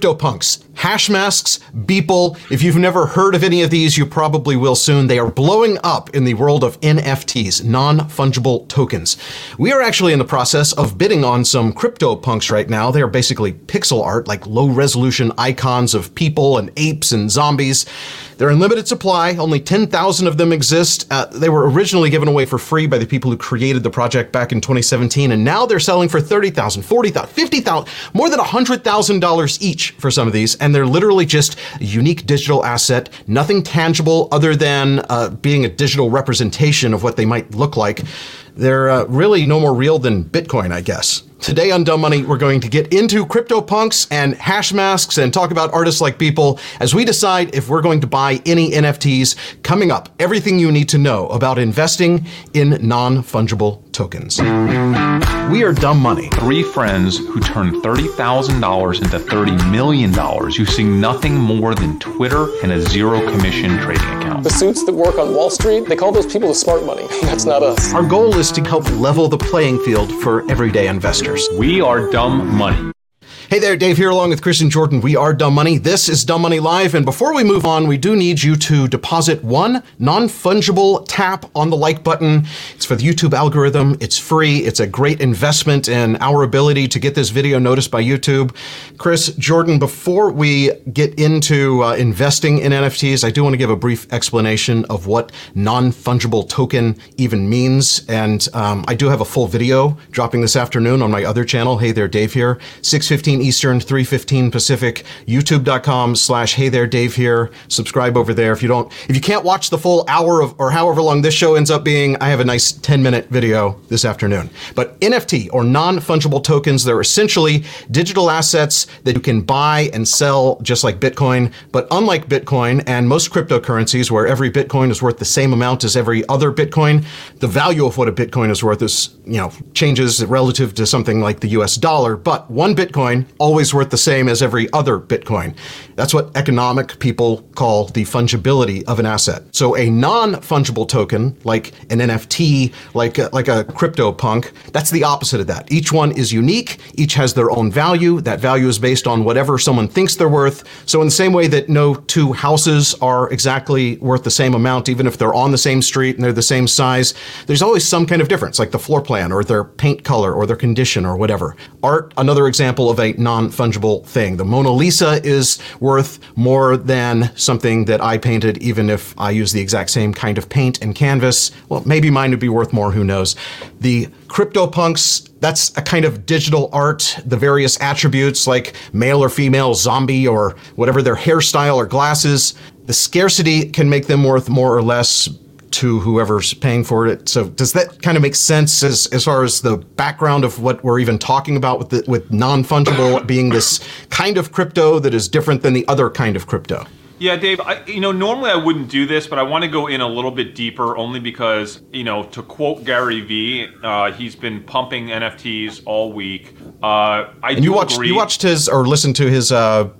CryptoPunks, Hashmasks, Beeple. If you've never heard of any of these, you probably will soon. They are blowing up in the world of NFTs, non fungible tokens. We are actually in the process of bidding on some CryptoPunks right now. They are basically pixel art, like low resolution icons of people and apes and zombies. They're in limited supply. Only 10,000 of them exist. Uh, they were originally given away for free by the people who created the project back in 2017, and now they're selling for 30,000, 40,000, 50,000, more than $100,000 each for some of these. And they're literally just a unique digital asset, nothing tangible other than uh, being a digital representation of what they might look like. They're uh, really no more real than Bitcoin, I guess. Today on Dumb Money, we're going to get into CryptoPunks and hash masks and talk about artists like Beeple as we decide if we're going to buy any NFTs. Coming up, everything you need to know about investing in non fungible tokens. We are Dumb Money. Three friends who turned $30,000 into $30 million using nothing more than Twitter and a zero commission trading account. The suits that work on Wall Street, they call those people the smart money. That's not us. Our goal is to help level the playing field for everyday investors. We are dumb money. Hey there, Dave here, along with Chris and Jordan. We are Dumb Money. This is Dumb Money Live. And before we move on, we do need you to deposit one non fungible tap on the like button. It's for the YouTube algorithm. It's free. It's a great investment in our ability to get this video noticed by YouTube. Chris Jordan, before we get into uh, investing in NFTs, I do want to give a brief explanation of what non fungible token even means. And um, I do have a full video dropping this afternoon on my other channel. Hey there, Dave here. 615 Eastern, 315 Pacific, youtube.com slash hey there Dave here. Subscribe over there. If you don't, if you can't watch the full hour of, or however long this show ends up being, I have a nice 10 minute video this afternoon. But NFT or non-fungible tokens, they're essentially digital assets that you can buy and sell just like Bitcoin. But unlike Bitcoin and most cryptocurrencies where every Bitcoin is worth the same amount as every other Bitcoin, the value of what a Bitcoin is worth is, you know, changes relative to something like the US dollar. But one Bitcoin always worth the same as every other Bitcoin. That's what economic people call the fungibility of an asset. So a non-fungible token, like an NFT, like a, like a crypto punk, that's the opposite of that. Each one is unique. Each has their own value. That value is based on whatever someone thinks they're worth. So in the same way that no two houses are exactly worth the same amount, even if they're on the same street and they're the same size, there's always some kind of difference, like the floor plan or their paint color or their condition or whatever. Art, another example of a non fungible thing. The Mona Lisa is worth more than something that I painted, even if I use the exact same kind of paint and canvas. Well, maybe mine would be worth more, who knows. The CryptoPunks, that's a kind of digital art, the various attributes like male or female, zombie, or whatever their hairstyle or glasses. The scarcity can make them worth more or less to whoever's paying for it. So does that kind of make sense as, as far as the background of what we're even talking about with the, with non-fungible being this kind of crypto that is different than the other kind of crypto? Yeah, Dave, I, you know, normally I wouldn't do this, but I want to go in a little bit deeper only because, you know, to quote Gary Vee, uh, he's been pumping NFTs all week. Uh, I and you watched, agree. you watched his or listened to his uh,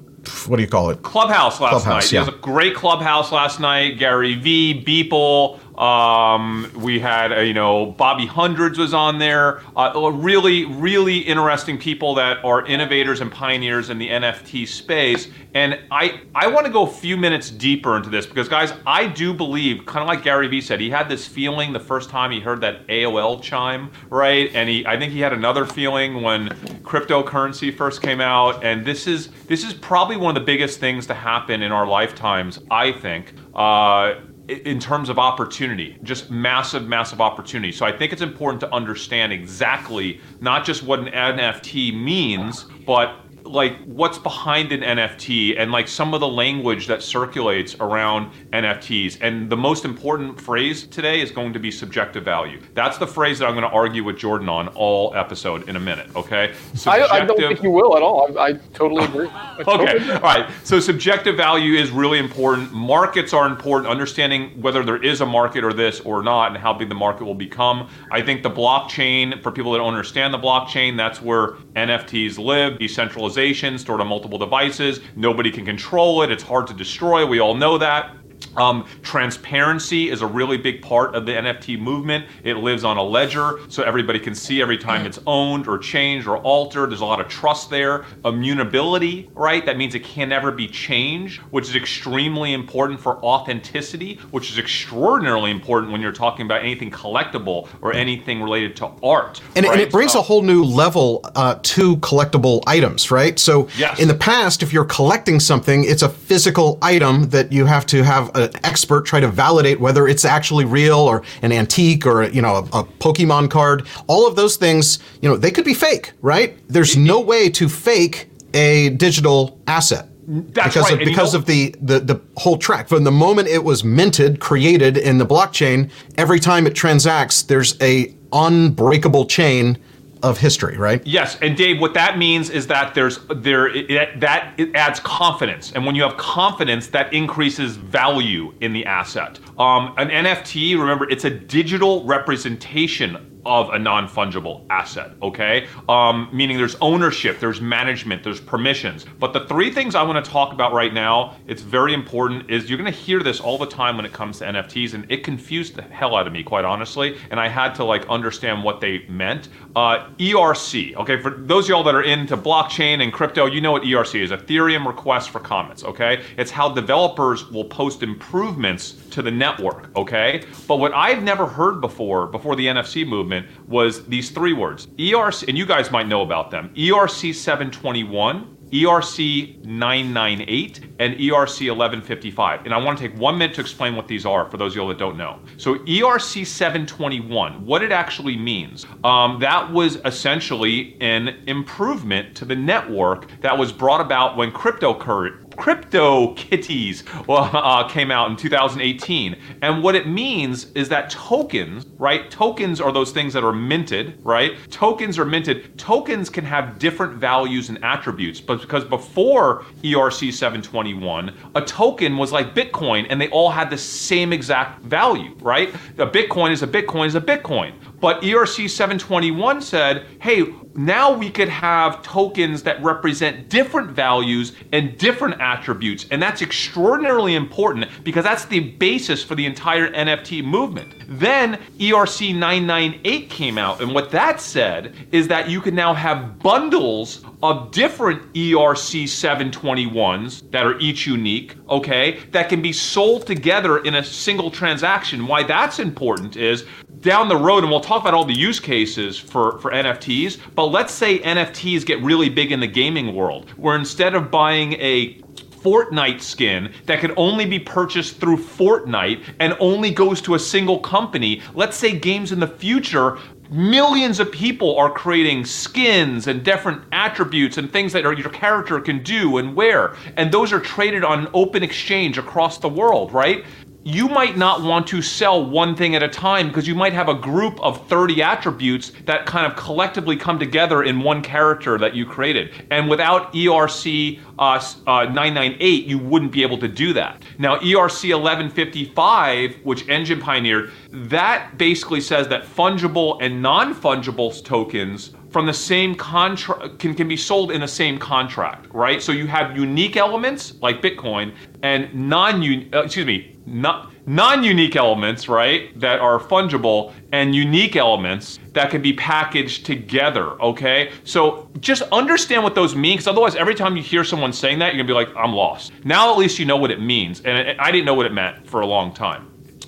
what do you call it? Clubhouse last Clubhouse, night. Yeah. It was a great Clubhouse last night. Gary Vee, Beeple, um, we had, uh, you know, Bobby Hundreds was on there. Uh, really, really interesting people that are innovators and pioneers in the NFT space. And I, I want to go a few minutes deeper into this because, guys, I do believe, kind of like Gary Vee said, he had this feeling the first time he heard that AOL chime, right? And he, I think he had another feeling when cryptocurrency first came out. And this is, this is probably one of the biggest things to happen in our lifetimes, I think. Uh, in terms of opportunity, just massive, massive opportunity. So I think it's important to understand exactly not just what an NFT means, but like what's behind an NFT and like some of the language that circulates around NFTs. And the most important phrase today is going to be subjective value. That's the phrase that I'm going to argue with Jordan on all episode in a minute. Okay. I, I, don't think you will at all. I, I totally agree. I okay. Totally all right. So subjective value is really important. Markets are important. Understanding whether there is a market or this or not, and how big the market will become. I think the blockchain for people that don't understand the blockchain, that's where NFTs live. Decentralization stored on multiple devices. Nobody can control it. It's hard to destroy. We all know that. Um, transparency is a really big part of the NFT movement. It lives on a ledger, so everybody can see every time it's owned or changed or altered. There's a lot of trust there. Immutability, right? That means it can never be changed, which is extremely important for authenticity, which is extraordinarily important when you're talking about anything collectible or anything related to art. And, right? and it brings So- a whole new level uh, to collectible items, right? So Yes. in the past, if you're collecting something, it's a physical item that you have to have an expert try to validate whether it's actually real or an antique or you know a, a Pokemon card. All of those things, you know, they could be fake, right? There's no way to fake a digital asset. That's because right, of because of the, the the whole track from the moment it was minted, created in the blockchain, every time it transacts, there's a unbreakable chain of history, right? Yes, and Dave, what that means is that there's there it, that it adds confidence, and when you have confidence, that increases value in the asset. Um, an NFT, remember, it's a digital representation of a non-fungible asset okay? Um, meaning there's ownership there's management there's permissions. But the three things i want to talk about right now it's very important is you're to hear this all the time when it comes to nfts and it confused the hell out of me quite honestly and i had to like understand what they meant. Uh, erc okay? For those of y'all that are into blockchain and crypto you know what erc is ethereum request for comments okay? It's how developers will post improvements to the network okay? But what i've never heard before before the nft movement was these three words erc and you guys might know about them erc 721 ERC 998 and ERC 1155. And I want to take one minute to explain what these are for those of you that don't know. So, ERC 721, what it actually means, um, that was essentially an improvement to the network that was brought about when cryptocurrency. Crypto Kitties uh, came out in 2018. And what it means is that tokens, right? Tokens are those things that are minted, right? Tokens are minted. Tokens can have different values and attributes, but because before ERC 721, a token was like Bitcoin and they all had the same exact value, right? A Bitcoin is a Bitcoin is a Bitcoin. But ERC 721 said, hey, now we could have tokens that represent different values and different attributes. And that's extraordinarily important because that's the basis for the entire NFT movement. Then ERC 998 came out, and what that said is that you can now have bundles of different ERC 721s that are each unique, okay, that can be sold together in a single transaction. Why that's important is down the road, and we'll talk about all the use cases for, for NFTs, but let's say NFTs get really big in the gaming world, where instead of buying a Fortnite skin that can only be purchased through Fortnite and only goes to a single company, let's say games in the future millions of people are creating skins and different attributes and things that your character can do and wear and those are traded on an open exchange across the world right you might not want to sell one thing at a time because you might have a group of 30 attributes that kind of collectively come together in one character that you created. And without ERC uh, uh, 998, you wouldn't be able to do that. Now, ERC 1155, which Enjin pioneered, that basically says that fungible and non fungible tokens from the same contract can, can be sold in the same contract, right? So you have unique elements like Bitcoin and non uh, excuse me, not non-unique elements, right, that are fungible and unique elements that can be packaged together, okay? So just understand what those mean cuz otherwise every time you hear someone saying that you're to be like I'm lost. Now at least you know what it means and I didn't know what it meant for a long time.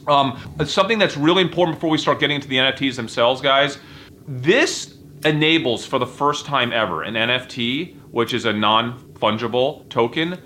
Um, something that's really important before we start getting into the NFTs themselves, guys. This enables for the first time ever an NFT, which is a non fungible token,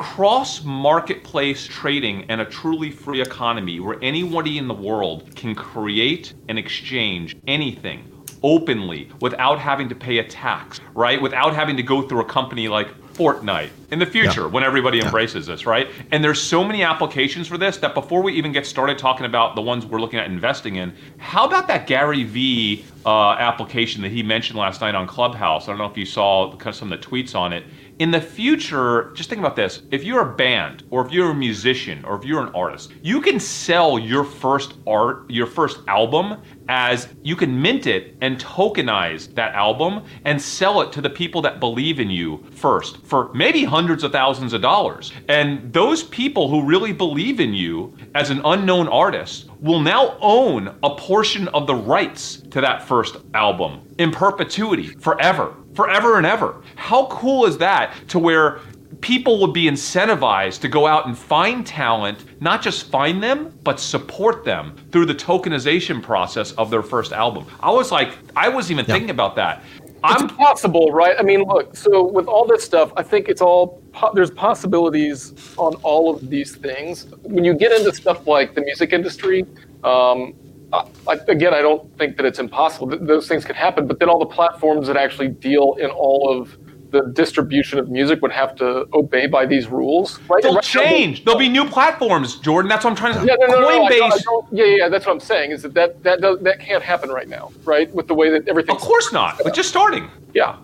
cross marketplace trading and a truly free economy where anybody in the world can create and exchange anything openly without having to pay a tax, right? Without having to go through a company like Fortnite in the future when everybody embraces this, right? And there's so many applications for this that before we even get started talking about the ones we're looking at investing in, how about that Gary Vee uh, application that he mentioned last night on Clubhouse. I don't know if you saw some of the tweets on it. In the future, just think about this. If you're a band or if you're a musician or if you're an artist, you can sell your first art, your first album as you can mint it and tokenize that album and sell it to the people that believe in you first for maybe hundreds of thousands of dollars. And those people who really believe in you as an unknown artist will now own a portion of the rights to that first album in perpetuity forever forever and ever. How cool is that to where people would be incentivized to go out and find talent, not just find them, but support them through the tokenization process of their first album. I was like, I wasn't even yeah. thinking about that. It's I'm, possible, right? I mean, look. So with all this stuff, I think it's all there's possibilities on all of these things. When you get into stuff like the music industry, um, I, again, I don't think that it's impossible. Those things could happen, but then all the platforms that actually deal in all of the distribution of music would have to obey by these rules. Right? They'll right change. There'll be new platforms, Jordan. That's what I'm trying to say. Yeah, no, no, Coinbase. No, I don't, I don't, yeah, yeah, that's what I'm saying. Is that that that, does, that can't happen right now, right? With the way that everything. Of course not. But just starting. Yeah.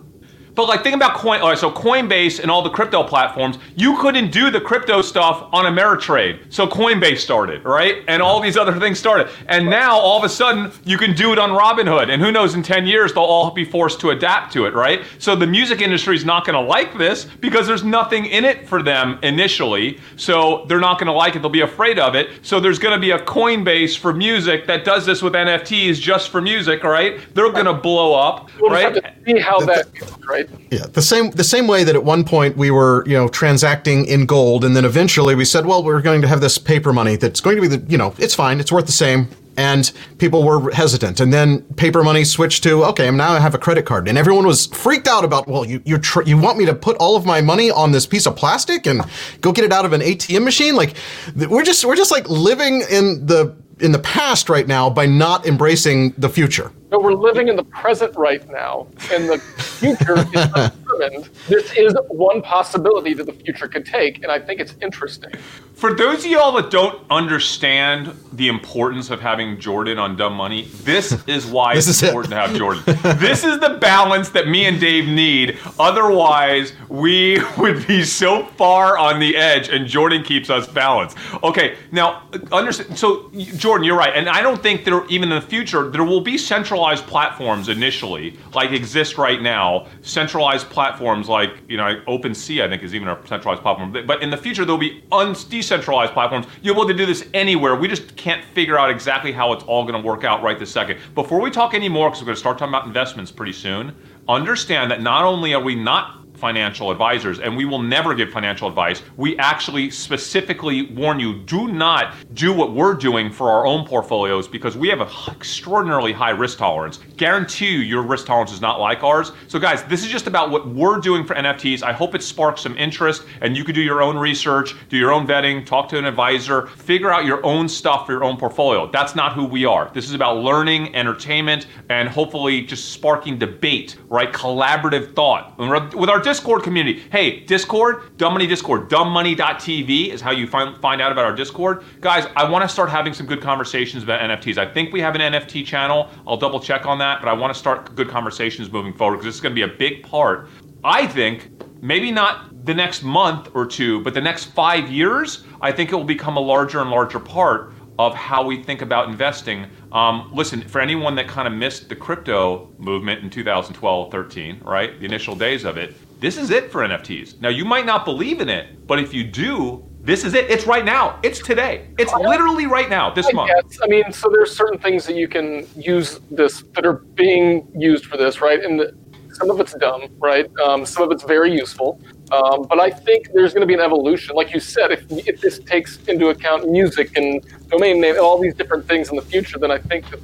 But like, think about Coin. All right, so Coinbase and all the crypto platforms, you couldn't do the crypto stuff on Ameritrade. So Coinbase started, right? And all these other things started. And now all of a sudden, you can do it on Robinhood. And who knows, in 10 years, they'll all be forced to adapt to it, right? So the music industry is not going to like this because there's nothing in it for them initially. So they're not going to like it. They'll be afraid of it. So there's going to be a Coinbase for music that does this with NFTs just for music, right? They're going to blow up, we'll right? see how that goes, right? Yeah, the same the same way that at one point we were, you know, transacting in gold, and then eventually we said, well, we're going to have this paper money that's going to be the, you know, it's fine, it's worth the same, and people were hesitant. And then paper money switched to, okay, now I have a credit card, and everyone was freaked out about, well, you you tr- you want me to put all of my money on this piece of plastic and go get it out of an ATM machine? Like, we're just we're just like living in the in the past right now by not embracing the future. No, we're living in the present right now, and the future is undetermined. This is one possibility that the future could take, and I think it's interesting. For those of y'all that don't understand the importance of having Jordan on Dumb Money, this is why this it's is important it. to have Jordan. this is the balance that me and Dave need. Otherwise, we would be so far on the edge, and Jordan keeps us balanced. Okay, now understand. So, Jordan, you're right, and I don't think there, even in the future, there will be centralized platforms initially, like exist right now. Centralized platforms like you know, OpenSea, I think, is even a centralized platform. But in the future, there'll be un- decentralized platforms. You'll be able to do this anywhere. We just can't figure out exactly how it's all going to work out right this second. Before we talk anymore, because we're going to start talking about investments pretty soon, understand that not only are we not financial advisors, and we will never give financial advice. We actually specifically warn you do not do what we're doing for our own portfolios because we have an extraordinarily high risk tolerance. Guarantee you your risk tolerance is not like ours. So, guys, this is just about what we're doing for NFTs. I hope it sparks some interest, and you can do your own research, do your own vetting, talk to an advisor, figure out your own stuff for your own portfolio. That's not who we are. This is about learning, entertainment, and hopefully just sparking debate, right? Collaborative thought. With our Discord community. Hey, Discord, Dumb Money Discord, dumbmoney.tv is how you find, find out about our Discord. Guys, I want to start having some good conversations about NFTs. I think we have an NFT channel. I'll double check on that, but I want to start good conversations moving forward because this is going to be a big part. I think maybe not the next month or two, but the next five years, I think it will become a larger and larger part of how we think about investing. Um, listen, for anyone that kind of missed the crypto movement in 2012 13, right? The initial days of it, this is it for NFTs. Now, you might not believe in it, but if you do, this is it. It's right now. It's today. It's literally right now, this I month. Guess. I mean, so there's certain things that you can use this that are being used for this, right? And the, some of it's dumb, right? Um, some of it's very useful. Um, but I think there's going to be an evolution. Like you said, if, if this takes into account music and domain name and all these different things in the future, then I think that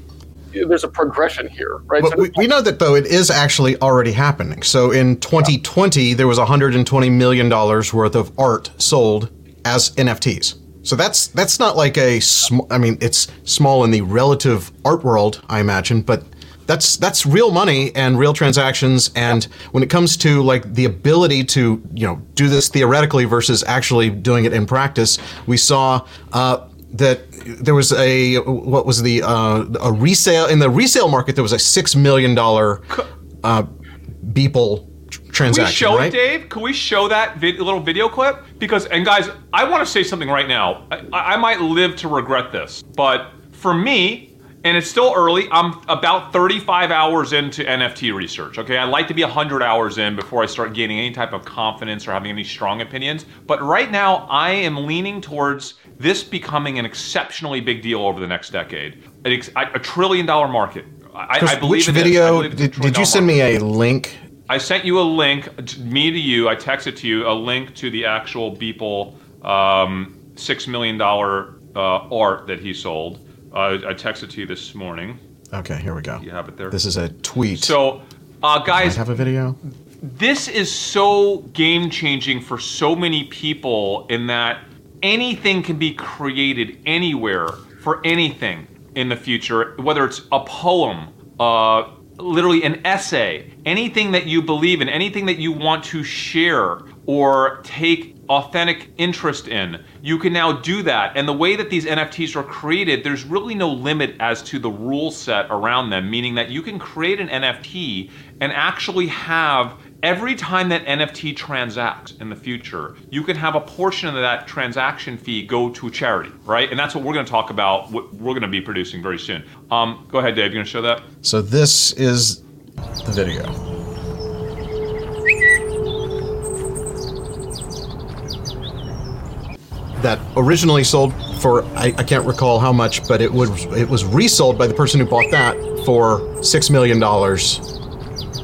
there's a progression here, right? But so we, we, know that though it is actually already happening. So in 2020, yeah. there was 120 million dollars worth of art sold as NFTs. So that's that's not like a sm- I mean, it's small in the relative art world, I imagine, but that's that's real money and real transactions. And when it comes to like the ability to you know do this theoretically versus actually doing it in practice, we saw. Uh, that there was a what was the uh, a resale in the resale market there was a six million dollar uh, Beeple tr- Can we show right? it, Dave? Can we show that vid- little video clip? Because, and guys, I want to say something right now. I, I might live to regret this, but for me, and it's still early, I'm about 35 hours into NFT research. Okay, I like to be 100 hours in before I start gaining any type of confidence or having any strong opinions. But right now, I am leaning towards this becoming an exceptionally big deal over the next decade. An ex- a trillion dollar market. I, I believe which it is. I video believe did, did you send market. me a link? I sent you a link, me to you. I texted to you a link to the actual Beeple um, six million dollar uh, art that he sold. Uh, I texted to you this morning. Okay, here we go. You have it there. This is a tweet. So, uh, I guys, have a video. this is so game changing for so many people in that anything can be created anywhere for anything in the future, whether it's a poem, uh, literally an essay, anything that you believe in, anything that you want to share or take authentic interest in. You can now do that. And the way that these NFTs are created, there's really no limit as to the rule set around them, meaning that you can create an NFT and actually have every time that NFT transacts in the future, you can have a portion of that transaction fee go to charity, right? And that's what we're going to talk about. What we're going to be producing very soon. Um, go ahead, Dave. You going to show that? So this is the video. That originally sold for I, I can't recall how much, but it was it was resold by the person who bought that for six million dollars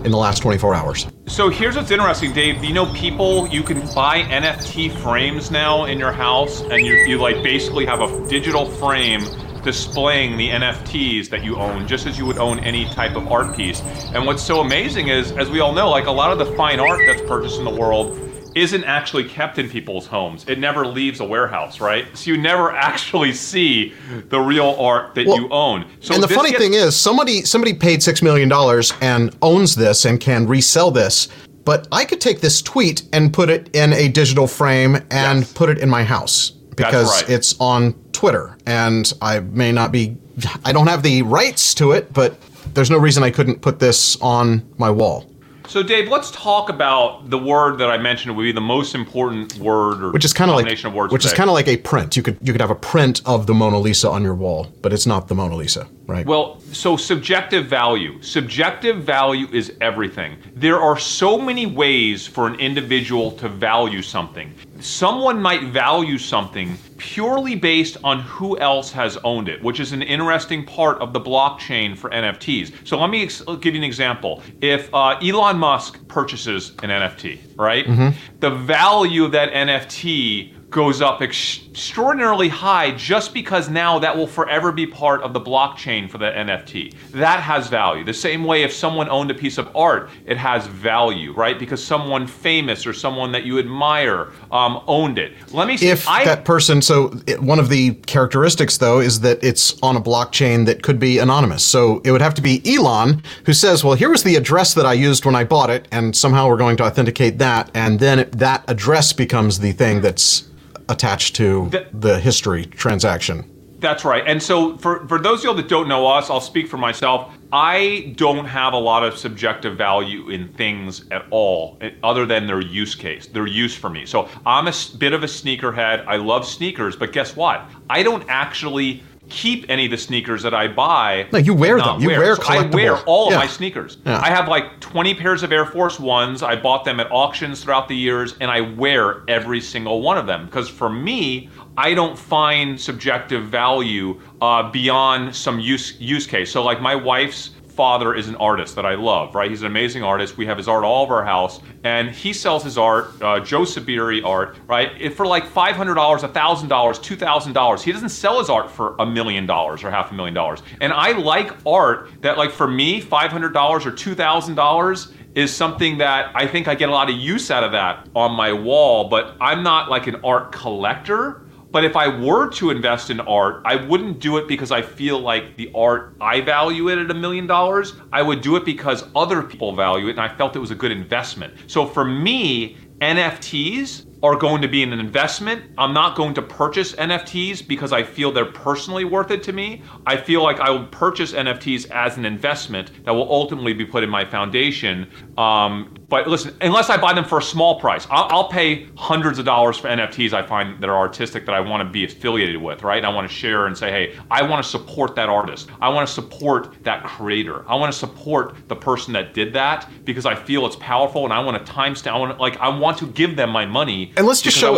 in the last 24 hours. So here's what's interesting, Dave. You know, people you can buy NFT frames now in your house, and you you like basically have a digital frame displaying the NFTs that you own, just as you would own any type of art piece. And what's so amazing is, as we all know, like a lot of the fine art that's purchased in the world isn't actually kept in people's homes. It never leaves a warehouse, right? So you never actually see the real art that Well, you own. So and the funny gets- thing is, somebody somebody paid six million dollars and owns this and can resell this. But I could take this tweet and put it in a digital frame and Yes. put it in my house because right. it's on Twitter, and I may not be, I don't have the rights to it, but there's no reason I couldn't put this on my wall. So, Dave, let's talk about the word that I mentioned would be the most important word, or Which is kind of like, combination of words. which is kind of like a print. You could you could have a print of the Mona Lisa on your wall, but it's not the Mona Lisa, right? Well, so subjective value. Subjective value is everything. There are so many ways for an individual to value something. Someone might value something purely based on who else has owned it, which is an interesting part of the blockchain for NFTs. So let me ex- give you an example. If uh, Elon Musk purchases an NFT, right? The value of that NFT goes up ex- extraordinarily high just because now that will forever be part of the blockchain for the NFT. That has value. The same way if someone owned a piece of art, it has value, right? Because someone famous or someone that you admire um, owned it. Let me see. if I, that person so it, one of the characteristics though is that it's on a blockchain that could be anonymous so it would have to be elon who says well here was the address that i used when i bought it and somehow we're going to authenticate that and then it, that address becomes the thing that's attached to Th- the history transaction That's right. And so for, for those of y'all that don't know us, I'll speak for myself. I don't have a lot of subjective value in things at all, eh, other than their use case, their use for me. So I'm a bit of a sneakerhead. I love sneakers, but guess what? I don't actually keep any of the sneakers that I buy. No, you wear them. You wear So I wear all Yeah. of my sneakers. Yeah. I have like 20 pairs of Air Force Ones. I bought them at auctions throughout the years, and I wear every single one of them because for me, I don't find subjective value uh, beyond some use use case. So like my wife's father is an artist that I love, right? He's an amazing artist. We have his art all over our house, and he sells his art, uh, Joe Sabiri art, right? It, for like five hundred dollars, a thousand dollars, two thousand dollars. He doesn't sell his art for a million dollars or half a million dollars. And I like art that, like for me, five hundred dollars or two thousand dollars is something that I think I get a lot of use out of that on my wall. But I'm not like an art collector. But if I were to invest in art, I wouldn't do it because I feel like the art, I value it at a million dollars. I would do it because other people value it and I felt it was a good investment. So for me, NFTs are going to be an investment. I'm not going to purchase NFTs because I feel they're personally worth it to me. I feel like I will purchase NFTs as an investment that will ultimately be put in my foundation. Um, but listen, unless I buy them for a small price, I'll, I'll, pay hundreds of dollars for NFTs I find that are artistic that I want to be affiliated with, right? I want to share and say, hey, I want to support that artist. I want to support that creator. I want to support the person that did that because I feel it's powerful and I want to timestamp. I want to, like I want to give them my money. And let's just show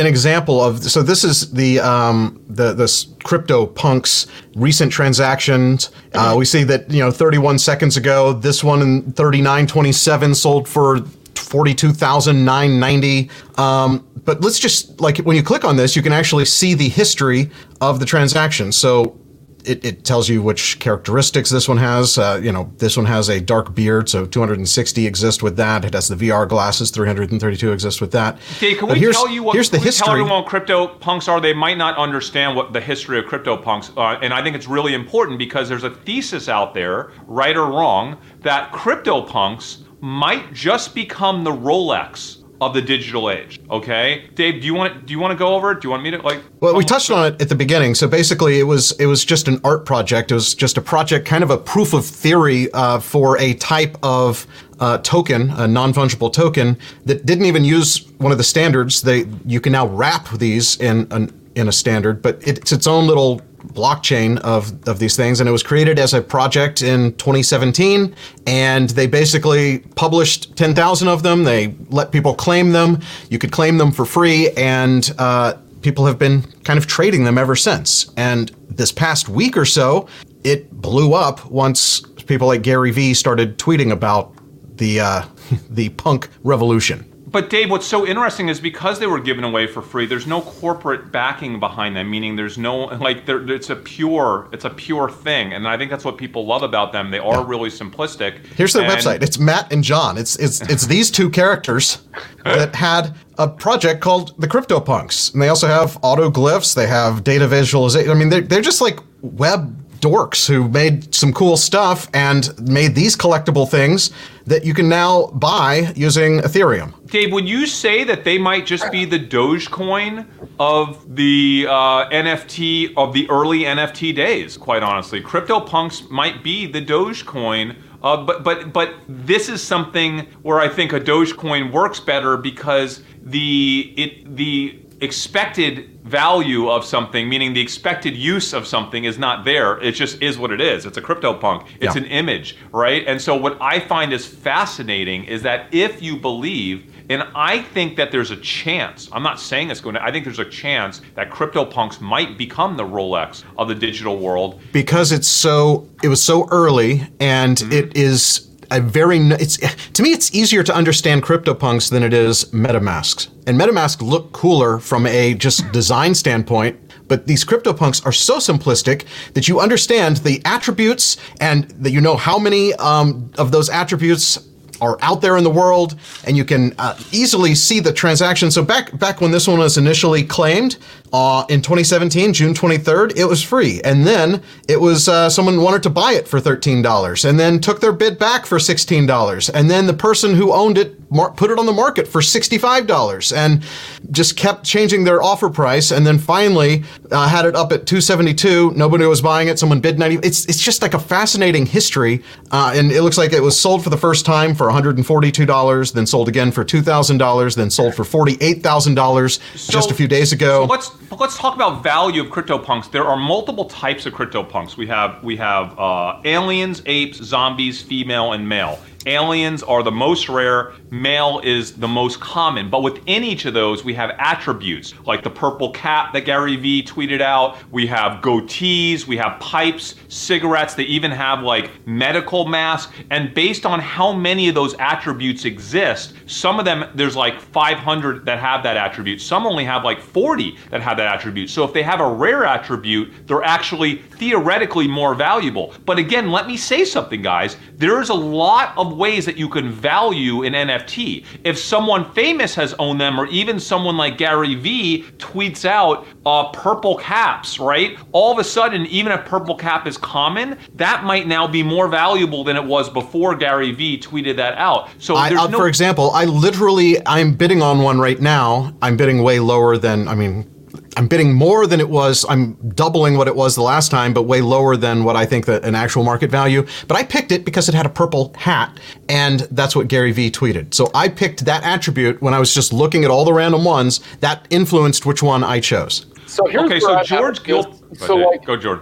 an example of so this is the um, the the crypto punks recent transactions. Uh, we see that you know 31 seconds ago this one in 39.27 sold for 42,990 um, but let's just like when you click on this you can actually see the history of the transaction. So it, it, tells you which characteristics this one has. Uh, you know, this one has a dark beard, so 260 exist with that. It has the VR glasses, 332 exist with that. Dave, can but we tell you what? Here's the history. Tell everyone what crypto punks are. They might not understand what the history of crypto punks, uh, and I think it's really important because there's a thesis out there, right or wrong, that crypto punks might just become the Rolex of the digital age. Okay, Dave, do you want do you want to go over it? Do you want me to like? Well, we touched on it at the beginning. So basically, it was it was just an art project. It was just a project, kind of a proof of theory uh, for a type of uh, token, a non fungible token that didn't even use one of the standards. They you can now wrap these in an in a standard, but it's its own little blockchain of, of these things. And it was created as a project in 2017. And they basically published 10,000 of them. They let people claim them. You could claim them for free. And uh, people have been kind of trading them ever since. And this past week or so, it blew up once people like Gary Vee started tweeting about the, uh, the punk revolution. But Dave, what's so interesting is because they were given away for free, there's no corporate backing behind them. Meaning, there's no like, it's a pure, it's a pure thing, and I think that's what people love about them. They are yeah. really simplistic. Here's their and... website. It's Matt and John. It's it's it's these two characters that had a project called the CryptoPunks, and they also have autoglyphs. They have data visualization. I mean, they're they're just like web dorks who made some cool stuff and made these collectible things that you can now buy using Ethereum. Dave, would you say that they might just be the Dogecoin of the uh, NFT of the early NFT days? Quite honestly, CryptoPunks might be the Dogecoin. Uh, but but but this is something where I think a Dogecoin works better because the it the expected value of something, meaning the expected use of something, is not there. It just is what it is. It's a crypto punk. It's yeah. an image, right? And so what I find is fascinating is that if you believe, and I think that there's a chance, I'm not saying it's going to, I think there's a chance that crypto punks might become the Rolex of the digital world. Because it's so, it was so early and mm-hmm. it is a very it's to me it's easier to understand CryptoPunks than it is MetaMasks. And MetaMask look cooler from a just design standpoint, but these CryptoPunks are so simplistic that you understand the attributes and that you know how many um, of those attributes are out there in the world, and you can uh, easily see the transaction. So back back when this one was initially claimed uh, in 2017, June 23rd, it was free, and then it was uh, someone wanted to buy it for $13, and then took their bid back for $16, and then the person who owned it mar- put it on the market for $65, and just kept changing their offer price, and then finally uh, had it up at 272. Nobody was buying it. Someone bid 90. It's it's just like a fascinating history, uh, and it looks like it was sold for the first time for $142, then sold again for $2,000, then sold for $48,000 so, just a few days ago. So let's let's talk about value of CryptoPunks. There are multiple types of CryptoPunks. We have we have uh, aliens, apes, zombies, female, and male. Aliens are the most rare, male is the most common. But within each of those, we have attributes like the purple cap that Gary Vee tweeted out. We have goatees, we have pipes, cigarettes, they even have like medical masks. And based on how many of those attributes exist, some of them, there's like 500 that have that attribute. Some only have like 40 that have that attribute. So if they have a rare attribute, they're actually theoretically more valuable. But again, let me say something, guys. There is a lot of of ways that you can value an NFT. If someone famous has owned them, or even someone like Gary Vee tweets out uh, purple caps, right? All of a sudden, even if purple cap is common, that might now be more valuable than it was before Gary Vee tweeted that out. So, I, there's uh, no for example, I literally I'm bidding on one right now. I'm bidding way lower than I mean. I'm bidding more than it was. I'm doubling what it was the last time, but way lower than what I think that an actual market value. But I picked it because it had a purple hat, and that's what Gary Vee tweeted. So I picked that attribute when I was just looking at all the random ones. That influenced which one I chose. So here's okay. where So I George it. Gil, So like go George.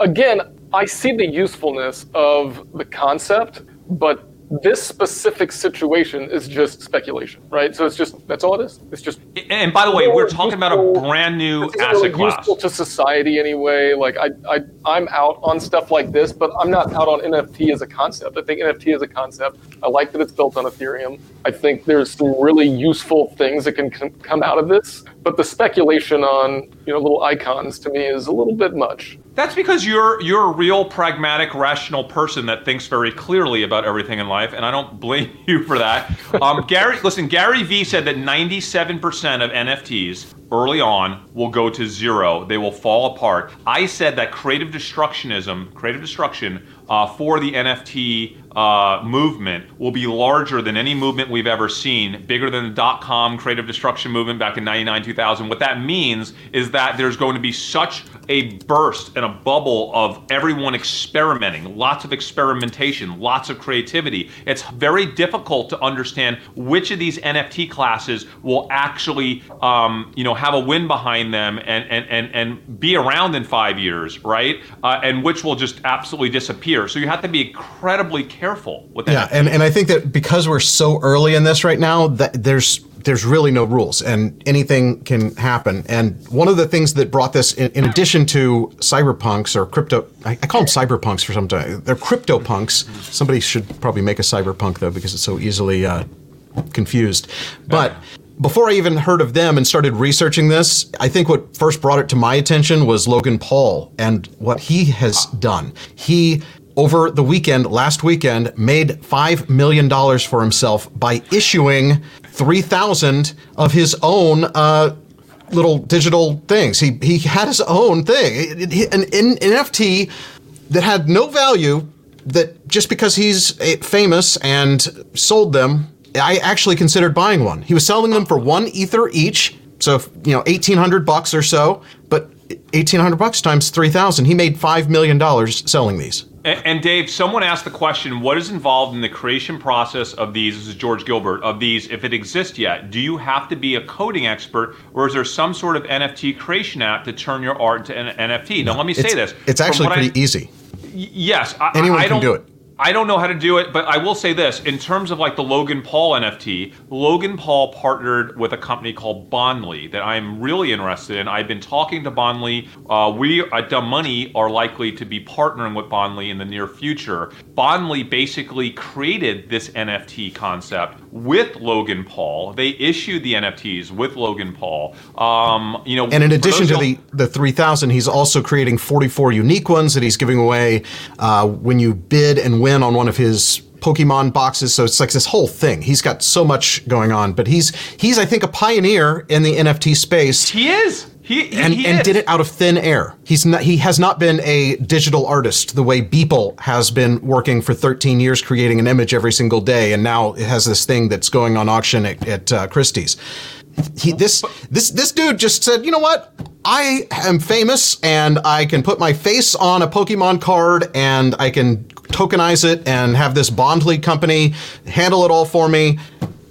again, I see the usefulness of the concept, but this specific situation is just speculation, right? So it's just that's all it is. It's just And by the way, we're talking about a brand new asset really class. useful to society anyway. Like I, I, I'm out on stuff like this, but I'm not out on NFT as a concept. I think NFT as a concept. I like that it's built on Ethereum. I think there's some really useful things that can come out of this. But the speculation on you know little icons to me is a little bit much. That's because you're you're a real pragmatic, rational person that thinks very clearly about everything in life, and I don't blame you for that. Um, Gary, listen, Gary Vee said that 97% of NFTs early on will go to zero. They will fall apart. I said that creative destructionism, creative destruction uh, for the NFT uh, movement will be larger than any movement we've ever seen, bigger than the dot com creative destruction movement back in 99, 2000. What that means is that there's going to be such a burst and a bubble of everyone experimenting, lots of experimentation, lots of creativity. It's very difficult to understand which of these NFT classes will actually, um, you know, have a win behind them and and and, and be around in five years, right? Uh, and which will just absolutely disappear. So you have to be incredibly careful with that. Yeah, and, and I think that because we're so early in this right now, that there's there's really no rules and anything can happen. And one of the things that brought this, in, in addition to cyberpunks or crypto, I, I call them cyberpunks for some time. They're crypto punks. Somebody should probably make a cyberpunk though because it's so easily uh, confused. But before I even heard of them and started researching this, I think what first brought it to my attention was Logan Paul and what he has done. He over the weekend, last weekend, made $5 million for himself by issuing 3,000 of his own uh, little digital things. He, he had his own thing, an, an NFT that had no value, that just because he's eh, famous and sold them, I actually considered buying one. He was selling them for one ether each, so you know, 1800 bucks or so, but 1800 bucks times 3000, he made 5 million dollars selling these. And, and Dave, someone asked the question: What is involved in the creation process of these? This is George Gilbert. Of these, if it exists yet, do you have to be a coding expert, or is there some sort of NFT creation app to turn your art into an NFT? Now, let me say this: it's actually what I- pretty easy. Yes, I, Anyone I can don't, do it. I don't know how to do it, but I will say this: in terms of like the Logan Paul NFT, Logan Paul partnered with a company called Bondly that I'm really interested in. I've been talking to Bondly. Uh, we at Dumb Money are likely to be partnering with Bondly in the near future. Bondly basically created this NFT concept with Logan Paul. They issued the NFTs with Logan Paul. Um, you know, And in addition to the, the 3,000, he's also creating 44 unique ones that he's giving away uh, when you bid and win on one of his Pokemon boxes. So it's like this whole thing. He's got so much going on, but he's he's I think a pioneer in the NFT space. he is. He, he, and, he and did it out of thin air. He's not, he has not been a digital artist the way Beeple has been working for 13 years, creating an image every single day, and now it has this thing that's going on auction at, at uh, Christie's. He, this this this dude just said, you know what? I am famous, and I can put my face on a Pokemon card, and I can tokenize it, and have this Bondly company handle it all for me,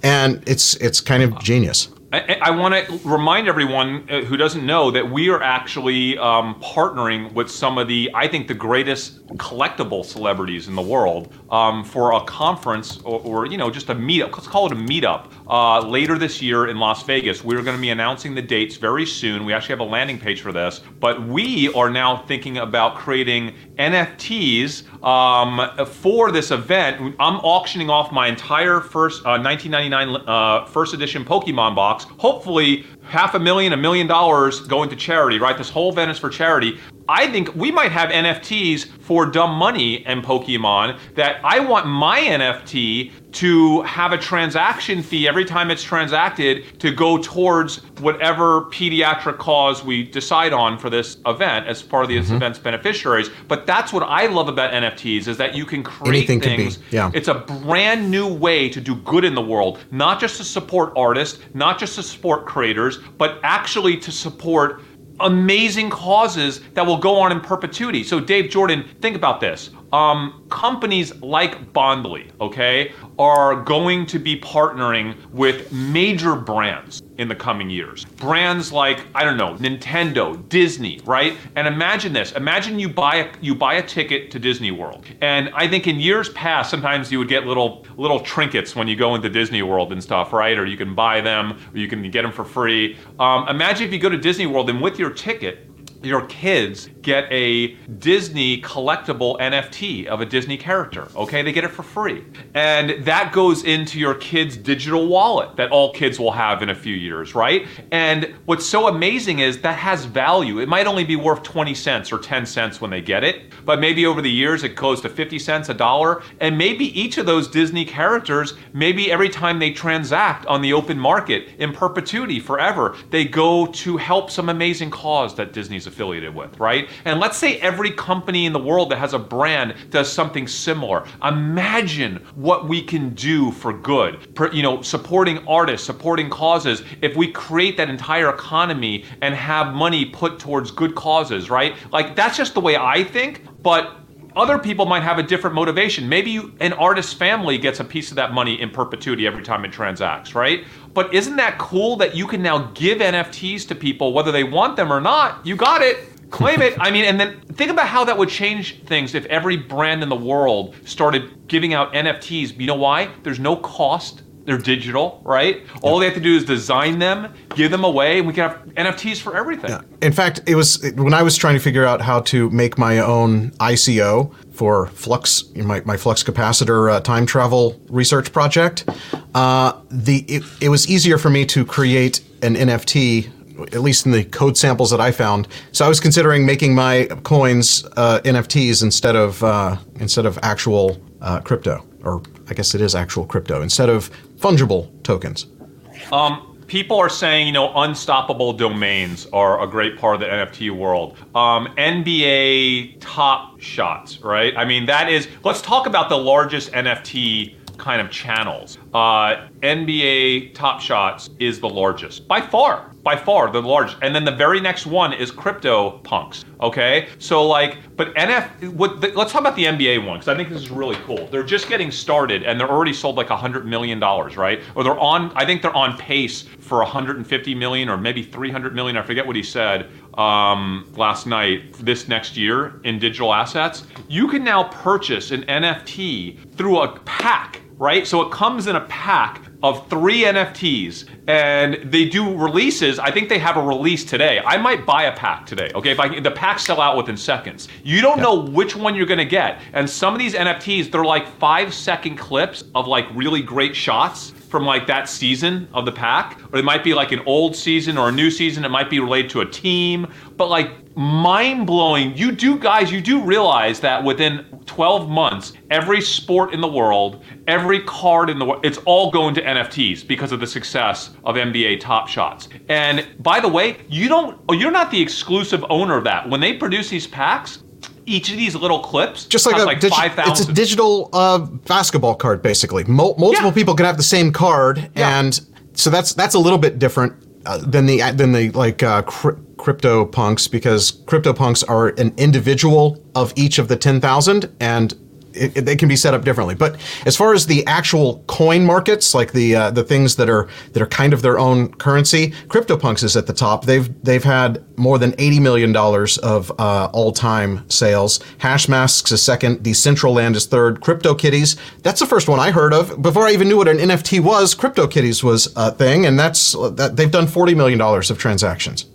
and it's it's kind of genius. I, I want to remind everyone uh, who doesn't know that we are actually um, partnering with some of the, I think, the greatest collectible celebrities in the world um, for a conference or, or, you know, just a meetup. Let's call it a meetup uh, later this year in Las Vegas. We're going to be announcing the dates very soon. We actually have a landing page for this, but we are now thinking about creating NFTs um, for this event. I'm auctioning off my entire first uh, 1999 uh, first edition Pokemon box. Hopefully, half a million, a million dollars going to charity. Right, this whole event is for charity. I think we might have NFTs for dumb money and Pokemon that I want my NFT to have a transaction fee every time it's transacted to go towards whatever pediatric cause we decide on for this event as part of this Mm-hmm. event's beneficiaries. But that's what I love about NFTs is that you can create Anything can things. yeah. It's a brand new way to do good in the world, not just to support artists, not just to support creators, but actually to support amazing causes that will go on in perpetuity. So, Dave Jordan, think about this. Um, companies like Bondly, okay, are going to be partnering with major brands in the coming years. Brands like I don't know, Nintendo, Disney, right? And imagine this: imagine you buy a, you buy a ticket to Disney World, and I think in years past, sometimes you would get little little trinkets when you go into Disney World and stuff, right? Or you can buy them, or you can get them for free. Um, imagine if you go to Disney World and with your ticket your kids get a Disney collectible NFT of a Disney character. Okay, they get it for free. And that goes into your kid's digital wallet that all kids will have in a few years, right? And what's so amazing is that has value. It might only be worth 20 cents or 10 cents when they get it, but maybe over the years it goes to 50 cents, a dollar, and maybe each of those Disney characters, maybe every time they transact on the open market in perpetuity forever, they go to help some amazing cause that Disney's affiliated with, right? And let's say every company in the world that has a brand does something similar. Imagine what we can do for good. Per- you know, supporting artists, supporting causes. If we create that entire economy and have money put towards good causes, right? Like that's just the way I think, but other people might have a different motivation. Maybe you, an artist's family gets a piece of that money in perpetuity every time it transacts, right? But isn't that cool that you can now give NFTs to people whether they want them or not? You got it. Claim it. I mean, and then think about how that would change things if every brand in the world started giving out NFTs. You know why? There's no cost. They're digital, right? All they have to do is design them, give them away, and we can have NFTs for everything. In fact, it was when I was trying to figure out how to make my own ICO for Flux, my, my Flux capacitor uh, time travel research project. Uh, the it, it was easier for me to create an NFT, at least in the code samples that I found. So I was considering making my coins uh, NFTs instead of uh, instead of actual uh, crypto, or I guess it is actual crypto instead of fungible tokens. Um, people are saying, you know, unstoppable domains are a great part of the NFT world. Um, NBA Top Shots, right? I mean, that is. Let's talk about the largest NFT kind of channels. Uh, NBA Top Shots is the largest by far, by far the largest, and then the very next one is Crypto Punks. Okay, so like, but NF. What? The, let's talk about the NBA one because I think this is really cool. They're just getting started and they're already sold like a hundred million dollars, right? Or they're on. I think they're on pace for 150 million or maybe 300 million. I forget what he said um, last night. This next year in digital assets, you can now purchase an NFT through a pack right? So it comes in a pack of three NFTs and they do releases. I think they have a release today. I might buy a pack today, okay? If I can, the packs sell out within seconds. You don't know which one you're gonna get. And some of these NFTs, they're like five second clips of like really great shots from like that season of the pack, or it might be like an old season or a new season. It might be related to a team, but like mind blowing. You do, guys, you do realize that within 12 months, every sport in the world, every card in the world, it's all going to NFTs because of the success of NBA Top Shots. And by the way, you don't, you're not the exclusive owner of that. When they produce these packs, each of these little clips just like a like digi- five it's a digital uh, basketball card basically Mul- multiple Yeah. people can have the same card Yeah. and so that's that's a little bit different uh, than the than the like uh, cri- crypto punks because crypto punks are an individual of each of the 10,000 and it, it- they can be set up differently. But as far as the actual coin markets, like the uh, the things that are that are kind of their own currency, CryptoPunks is at the top. They've they've had more than eighty million dollars of uh, all time sales. Hashmasks is second. Decentraland is third. CryptoKitties that's the first one I heard of before I even knew what an NFT was. CryptoKitties was a thing, and that's that they've done forty million dollars of transactions.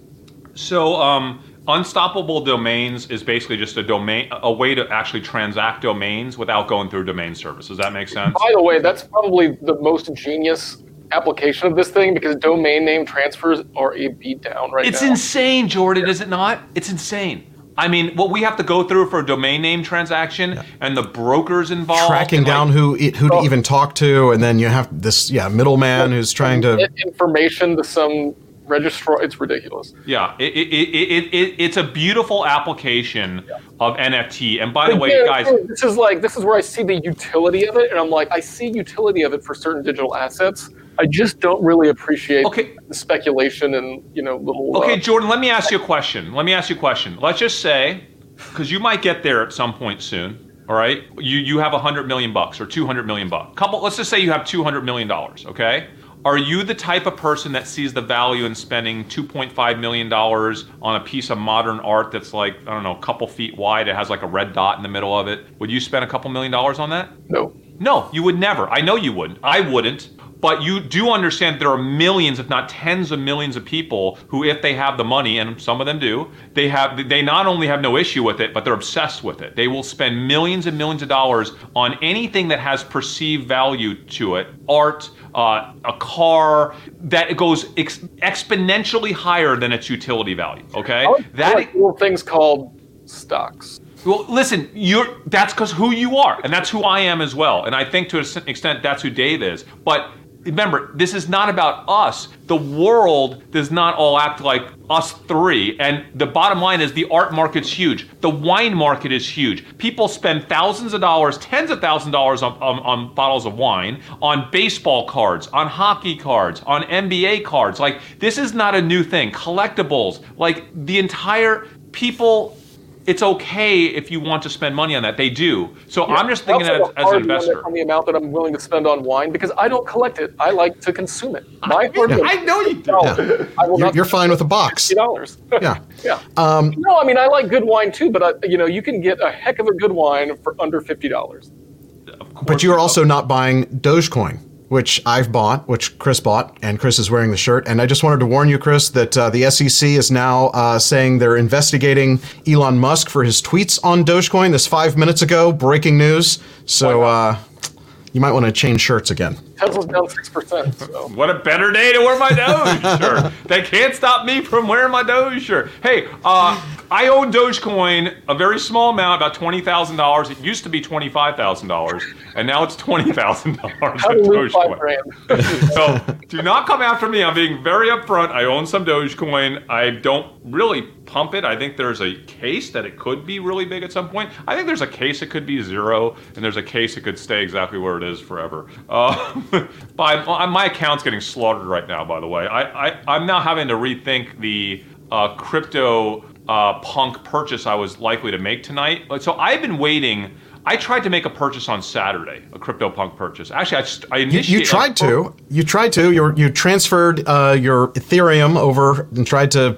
So, um, unstoppable domains is basically just a domain, a way to actually transact domains without going through domain service. Does that make sense? By the way, that's probably the most genius application of this thing because domain name transfers are a beatdown right It's now. insane, Jordan, is it not? It's insane. I mean, what we have to go through for a domain name transaction and the brokers involved. Tracking and, like, down who it- who to Well- even talk to, and then you have this yeah middleman who's trying to. Information to some registrar. It's ridiculous. Yeah, it, it, it, it, it, it's a beautiful application of NFT. And by the way, Again, guys, this is like this is where I see the utility of it, and I'm like, I see utility of it for certain digital assets. I just don't really appreciate Okay. the speculation and you know little. Okay, uh, Jordan, let me ask you a question. Let me ask you a question. Let's just say, because you might get there at some point soon. All right, you you have a hundred million bucks or two hundred million bucks. Couple. Let's just say you have two hundred million dollars. Okay. Are you the type of person that sees the value in spending $2.5 million on a piece of modern art that's like, I don't know, a couple feet wide? It has like a red dot in the middle of it. Would you spend a couple million dollars on that? no. No, you would never. I know you wouldn't. I wouldn't. But you do understand there are millions, if not tens of millions of people who, if they have the money, and some of them do, they have they not only have no issue with it, but they're obsessed with it. They will spend millions and millions of dollars on anything that has perceived value to it, art, uh, a car that goes ex- exponentially higher than its utility value. Okay, like, that like little things called stocks. well, listen, you're that's because who you are, and that's who I am as well. And I think to a certain extent that's who Dave is. But remember, this is not about us. The world does not all act like us three. And the bottom line is the art market's huge. The wine market is huge. People spend thousands of dollars, tens of thousands of dollars on, on, on bottles of wine, on baseball cards, on hockey cards, on NBA cards. Like this is not a new thing. Collectibles, like the entire people it's okay if you want to spend money on that. They do. So I'm just thinking I as, also as hard an investor. on the amount that I'm willing to spend on wine because I don't collect it. I like to consume it. My hard limit- I know you do. No, Yeah. I will You're, not you're fine with a box. fifty dollars. Yeah. yeah. Um, no, I mean I like good wine too, but I, you know you can get a heck of a good wine for under fifty dollars. But you are also not buying Dogecoin, which I've bought, which Chris bought, and Chris is wearing the shirt. And I just wanted to warn you, Chris, that uh, the SEC is now uh, saying they're investigating Elon Musk for his tweets on Dogecoin. This five minutes ago, breaking news. So uh, you might want to change shirts again. Tesla's down six percent. So What a better day to wear my Doge shirt. They can't stop me from wearing my Doge shirt. Hey, uh, I own Dogecoin, a very small amount, about twenty thousand dollars. It used to be twenty five thousand dollars, and now it's twenty thousand dollars how in to lose five Dogecoin. grand. so do not come after me. I'm being very upfront. I own some Dogecoin. I don't really pump it. I think there's a case that it could be really big at some point. I think there's a case it could be zero, and there's a case it could stay exactly where it is forever. Uh, by, my account's getting slaughtered right now. By the way, I, I I'm now having to rethink the uh, crypto uh, punk purchase I was likely to make tonight. So I've been waiting. I tried to make a purchase on Saturday, a crypto punk purchase. Actually, I, just, I You, initiated. you tried to. You tried to. You you transferred uh, your Ethereum over and tried to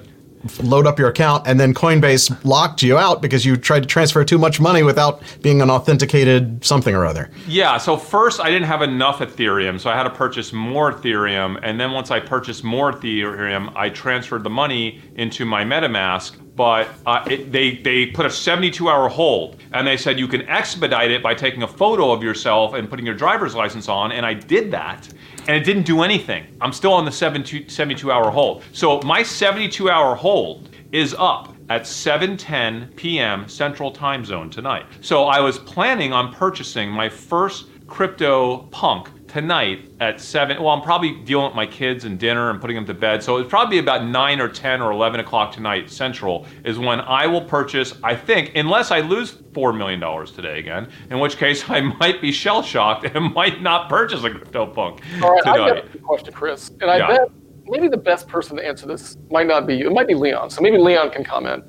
load up your account, and then Coinbase locked you out because you tried to transfer too much money without being an authenticated something or other. Yeah, so first I didn't have enough Ethereum, so I had to purchase more Ethereum. And then once I purchased more Ethereum, I transferred the money into my MetaMask. But uh, it, they, they put a 72 hour hold. And they said you can expedite it by taking a photo of yourself and putting your driver's license on. And I did that. And it didn't do anything. I'm still on the 72, 72 hour hold. So my 72 hour hold is up at 7:10 p.m. Central Time Zone tonight. So I was planning on purchasing my first crypto punk tonight at 7 well i'm probably dealing with my kids and dinner and putting them to bed so it's probably about 9 or 10 or 11 o'clock tonight central is when i will purchase i think unless i lose $4 million today again in which case i might be shell shocked and might not purchase a crypto punk All right, I've tonight got a question, Chris, and I Yeah. bet maybe the best person to answer this might not be you. It might be Leon. So maybe Leon can comment.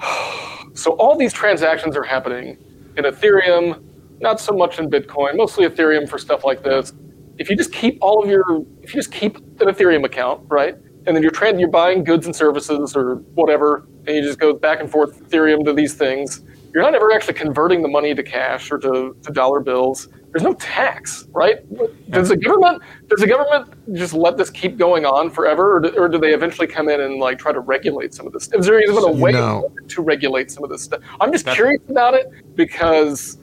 So all these transactions are happening in Ethereum, not so much in Bitcoin, mostly Ethereum for stuff like this. If you just keep all of your, if you just keep an Ethereum account, right, and then you're trans, you're buying goods and services or whatever, and you just go back and forth Ethereum to these things. You're not ever actually converting the money to cash or to, to dollar bills. There's no tax, right? Does the government does the government just let this keep going on forever, or do, or do they eventually come in and like try to regulate some of this? Is there even a way No. to regulate some of this stuff? I'm just That's- curious about it because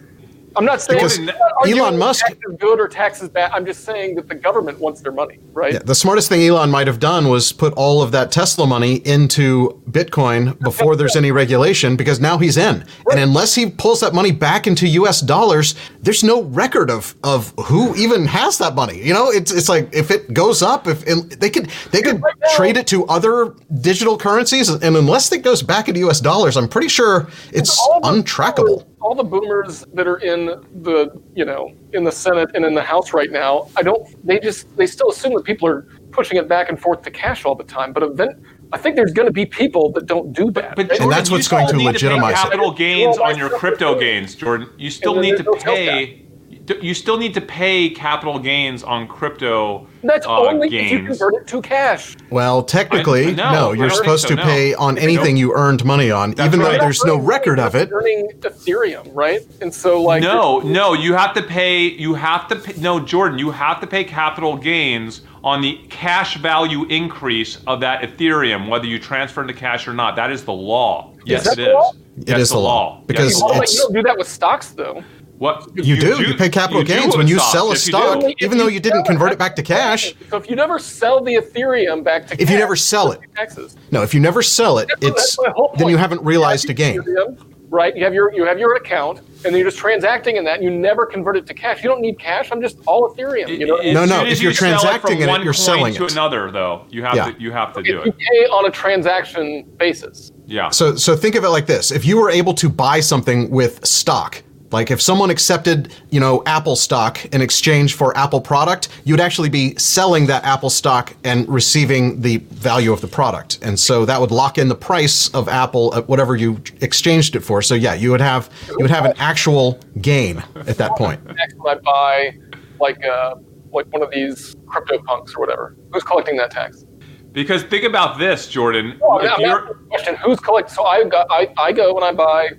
I'm not saying Because I'm not arguing Elon Musk- taxes good or taxes bad. I'm just saying that the government wants their money, right? Yeah, the smartest thing Elon might have done was put all of that Tesla money into Bitcoin before there's any regulation because now he's in. And unless he pulls that money back into US dollars, there's no record of of who even has that money. You know, it's it's like if it goes up, if and they could they could right trade it to other digital currencies and unless it goes back into US dollars, I'm pretty sure it's All untrackable. boomers- all the boomers that are in the you know in the Senate and in the House right now, I don't. They just they still assume that people are pushing it back and forth to cash all the time. But event, I think there's going to be people that don't do that. But right? Jordan, that's what's going to need legitimize pay it. capital gains on your crypto gains, Jordan. You still need to no sales pay. You still need to pay capital gains on crypto That's uh, only if you gains. convert it to cash. Well, technically, I- no, no, you're supposed think to no. pay on Nope. anything you earned money on, even though there's no record of it. Earning Ethereum, right? And so like No, no, you have to pay. You have to pay, no, Jordan. You have to pay capital gains on the cash value increase of that Ethereum, whether you transfer into cash or not. That is the law. Yes, that it the is. law? It Yes, is the law, because Yes, Well, like, you don't do that with stocks though. What You, do. You pay capital you gains when you stocks. sell a Yes, you do. stock, even though you didn't convert it back to cash. So if you never sell the Ethereum back to If you never sell it. taxes. No, if you never sell it, That's it's then you haven't realized a have gain. Ethereum, right? You have your you have your account, and then you're just transacting in that. And you never convert it to cash. You don't need cash. I'm just all Ethereum. You know. As No, no, if you're you sell it transacting from in it, one you're selling to it. another, though. You have Yeah. to. You have to If do you it. pay on a transaction basis. Yeah. So so think of it like this: if you were able to buy something with stock, like if someone accepted, you know, Apple stock in exchange for Apple product, you'd actually be selling that Apple stock and receiving the value of the product. And so that would lock in the price of Apple at whatever you exchanged it for. So yeah, you would have you would have an actual gain at that point. Next, when I buy like uh like one of these crypto punks or whatever, who's collecting that tax? Because think about this, Jordan. Well, If I'm you're- question: Who's collecting? So I got I, I go and I buy.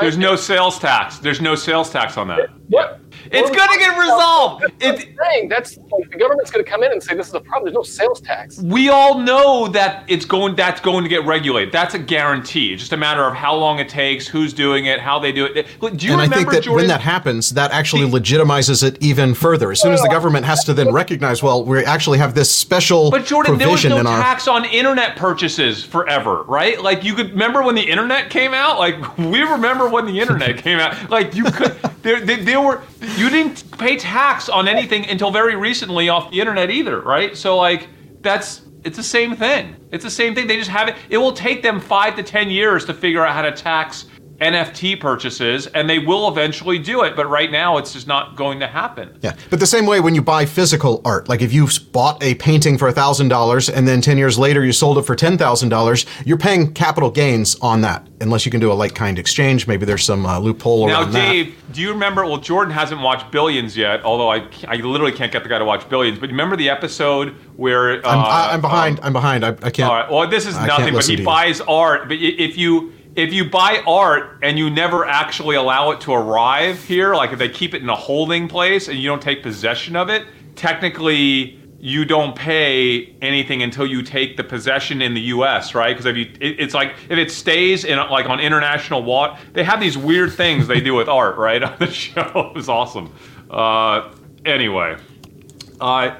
There's no sales tax. There's no sales tax on that. What? It's going to get resolved. That's It, I'm saying. That's like the government's going to come in and say this is a problem. There's no sales tax. we all know that it's going. That's going to get regulated. That's a guarantee. It's just a matter of how long it takes, who's doing it, how they do it. Do you And I remember, think that Jordan? when that happens, that actually legitimizes it even further. As soon as the government has to then recognize, well, we actually have this special But Jordan, there was no in our tax on internet purchases forever, right? Like you could remember when the internet came out. Like we remember when the internet came out. Like you could, there, there, there were you didn't pay tax on anything until very recently off the internet either, right? So like that's it's the same thing. It's the same thing. They just have it. It will take them five to ten years to figure out how to tax NFT purchases, and they will eventually do it. But right now, it's just not going to happen. Yeah, but the same way when you buy physical art, like if you've bought a painting for thousand dollars and then ten years later you sold it for ten thousand dollars, you're paying capital gains on that, unless you can do a like kind exchange. Maybe there's some uh, loophole Now, around that. Dave, do you remember? Well, Jordan hasn't watched Billions yet, although I, I literally can't get the guy to watch Billions. But you remember the episode where uh, I'm, I, I'm behind. um, I'm behind. I, I can't. all right. Well, this is I nothing, but he buys art. But if you if you buy art and you never actually allow it to arrive here, like if they keep it in a holding place and you don't take possession of it, technically you don't pay anything until you take the possession in the U.S. Right? Because if you, it, it's like if it stays in like on international water, they have these weird things they do with art. Right on the show, it's awesome. Uh, anyway. Uh,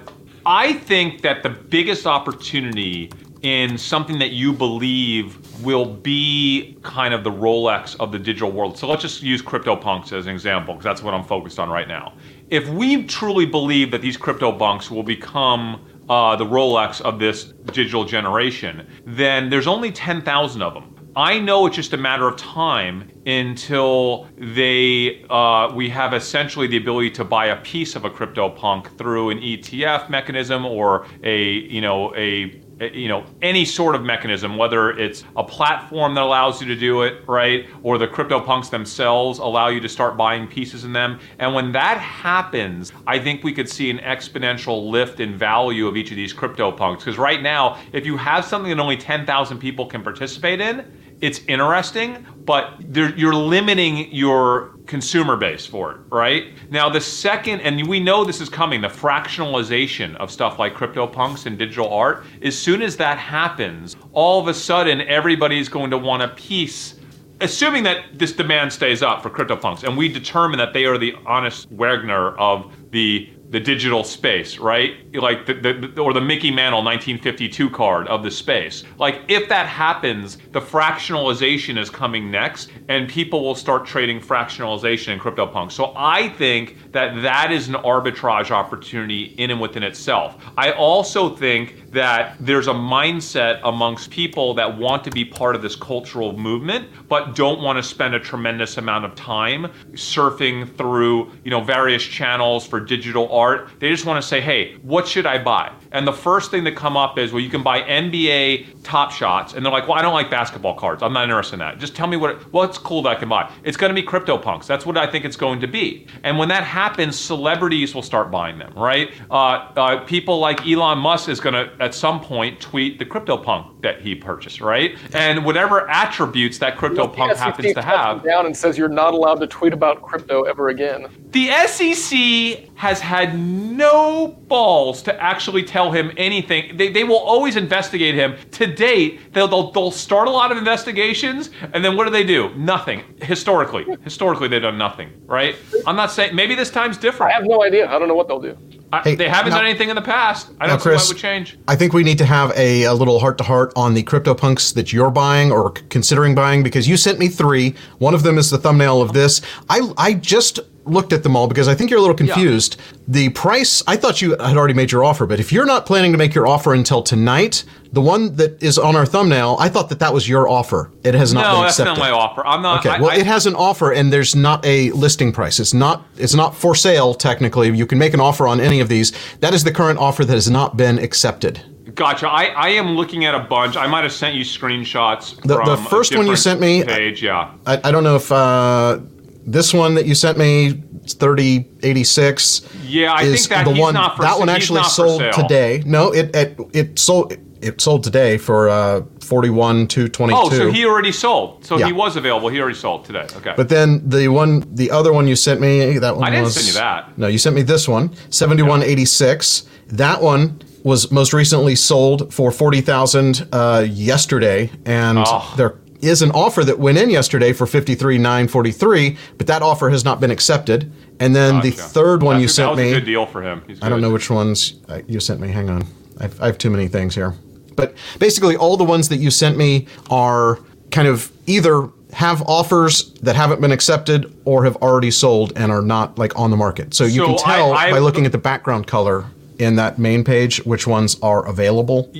I think that the biggest opportunity in something that you believe will be kind of the Rolex of the digital world. So let's just use CryptoPunks as an example, because that's what I'm focused on right now. If we truly believe that these CryptoPunks will become uh, the Rolex of this digital generation, then there's only 10,000 of them. I know it's just a matter of time until they uh, we have essentially the ability to buy a piece of a CryptoPunk through an ETF mechanism or a you know a Eh, you know any sort of mechanism, whether it's a platform that allows you to do it, right, or the CryptoPunks themselves allow you to start buying pieces in them. And when that happens, I think we could see an exponential lift in value of each of these CryptoPunks. Because right now, if you have something that only 10,000 people can participate in, it's interesting, but you're limiting your consumer base for it, right? Now, the second, and we know this is coming, the fractionalization of stuff like CryptoPunks and digital art, as soon as that happens, all of a sudden everybody's going to want a piece assuming that this demand stays up for CryptoPunks, and we determine that they are the Honus Wagner of the the digital space, right? Like the, the, or the Mickey Mantle 1952 card of the space. Like if that happens, the fractionalization is coming next, and people will start trading fractionalization in CryptoPunks. So I think that that is an arbitrage opportunity in and within itself. I also think that there's a mindset amongst people that want to be part of this cultural movement, but don't want to spend a tremendous amount of time surfing through, you know, various channels for digital art. They just want to say, hey, what should I buy? And the first thing that come up is, well, you can buy NBA Top Shots, and they're like, well, I don't like basketball cards. I'm not interested in that. Just tell me what what's cool that I can buy. It's going to be CryptoPunks. That's what I think it's going to be. And when that happens, celebrities will start buying them, right? Uh, uh, people like Elon Musk is going to at some point tweet the CryptoPunk that he purchased, right? And whatever attributes that CryptoPunk happens to have. Down and says you're not allowed to tweet about crypto ever again. The SEC has had no balls to actually tell him anything. They, they will always investigate him. To date, they'll, they'll, they'll start a lot of investigations, and then what do they do? Nothing. Historically. Historically, they've done nothing, right? I'm not saying, maybe this time's different. I have no idea. I don't know what they'll do. I, Hey, they haven't now- done anything in the past. I don't see why would change. I think we need to have a, a little heart to heart on the CryptoPunks that you're buying or considering buying because you sent me three. One of them is the thumbnail of this. I I just looked at them all because I think you're a little confused. The price, I thought you had already made your offer, but if you're not planning to make your offer until tonight, the one that is on our thumbnail, I thought that that was your offer. It has not No, been accepted. No, that's not my offer. I'm not. Okay, I, well, I- it has an offer, and there's not a listing price. It's not. It's not for sale technically. You can make an offer on any of these. That is the current offer that has not been accepted. Gotcha. I, I am looking at a bunch. I might have sent you screenshots. The- the first one you sent me- Page, yeah. I, I don't know if uh, this one that you sent me, thirty eighty six. Yeah, I is think that the he's one. not for that sa- one actually sold today. No, it it, it sold. It sold today for uh, forty one to twenty two. Oh, so he already sold. So Yeah. he was available. He already sold today. Okay. But then the one, the other one you sent me, that one I didn't was. send you that. No, you sent me this one, seventy-one eighty-six. That one was most recently sold for forty thousand uh, yesterday, and Oh. there is an offer that went in yesterday for fifty-three nine forty-three, but that offer has not been accepted. And then the third one That's you sent me. a good deal for him. I don't know which ones uh, you sent me. Hang on. I've, I have too many things here. But basically, all the ones that you sent me are kind of either have offers that haven't been accepted or have already sold and are not like on the market. So you So can tell I- I- by looking at the background color in that main page which ones are available.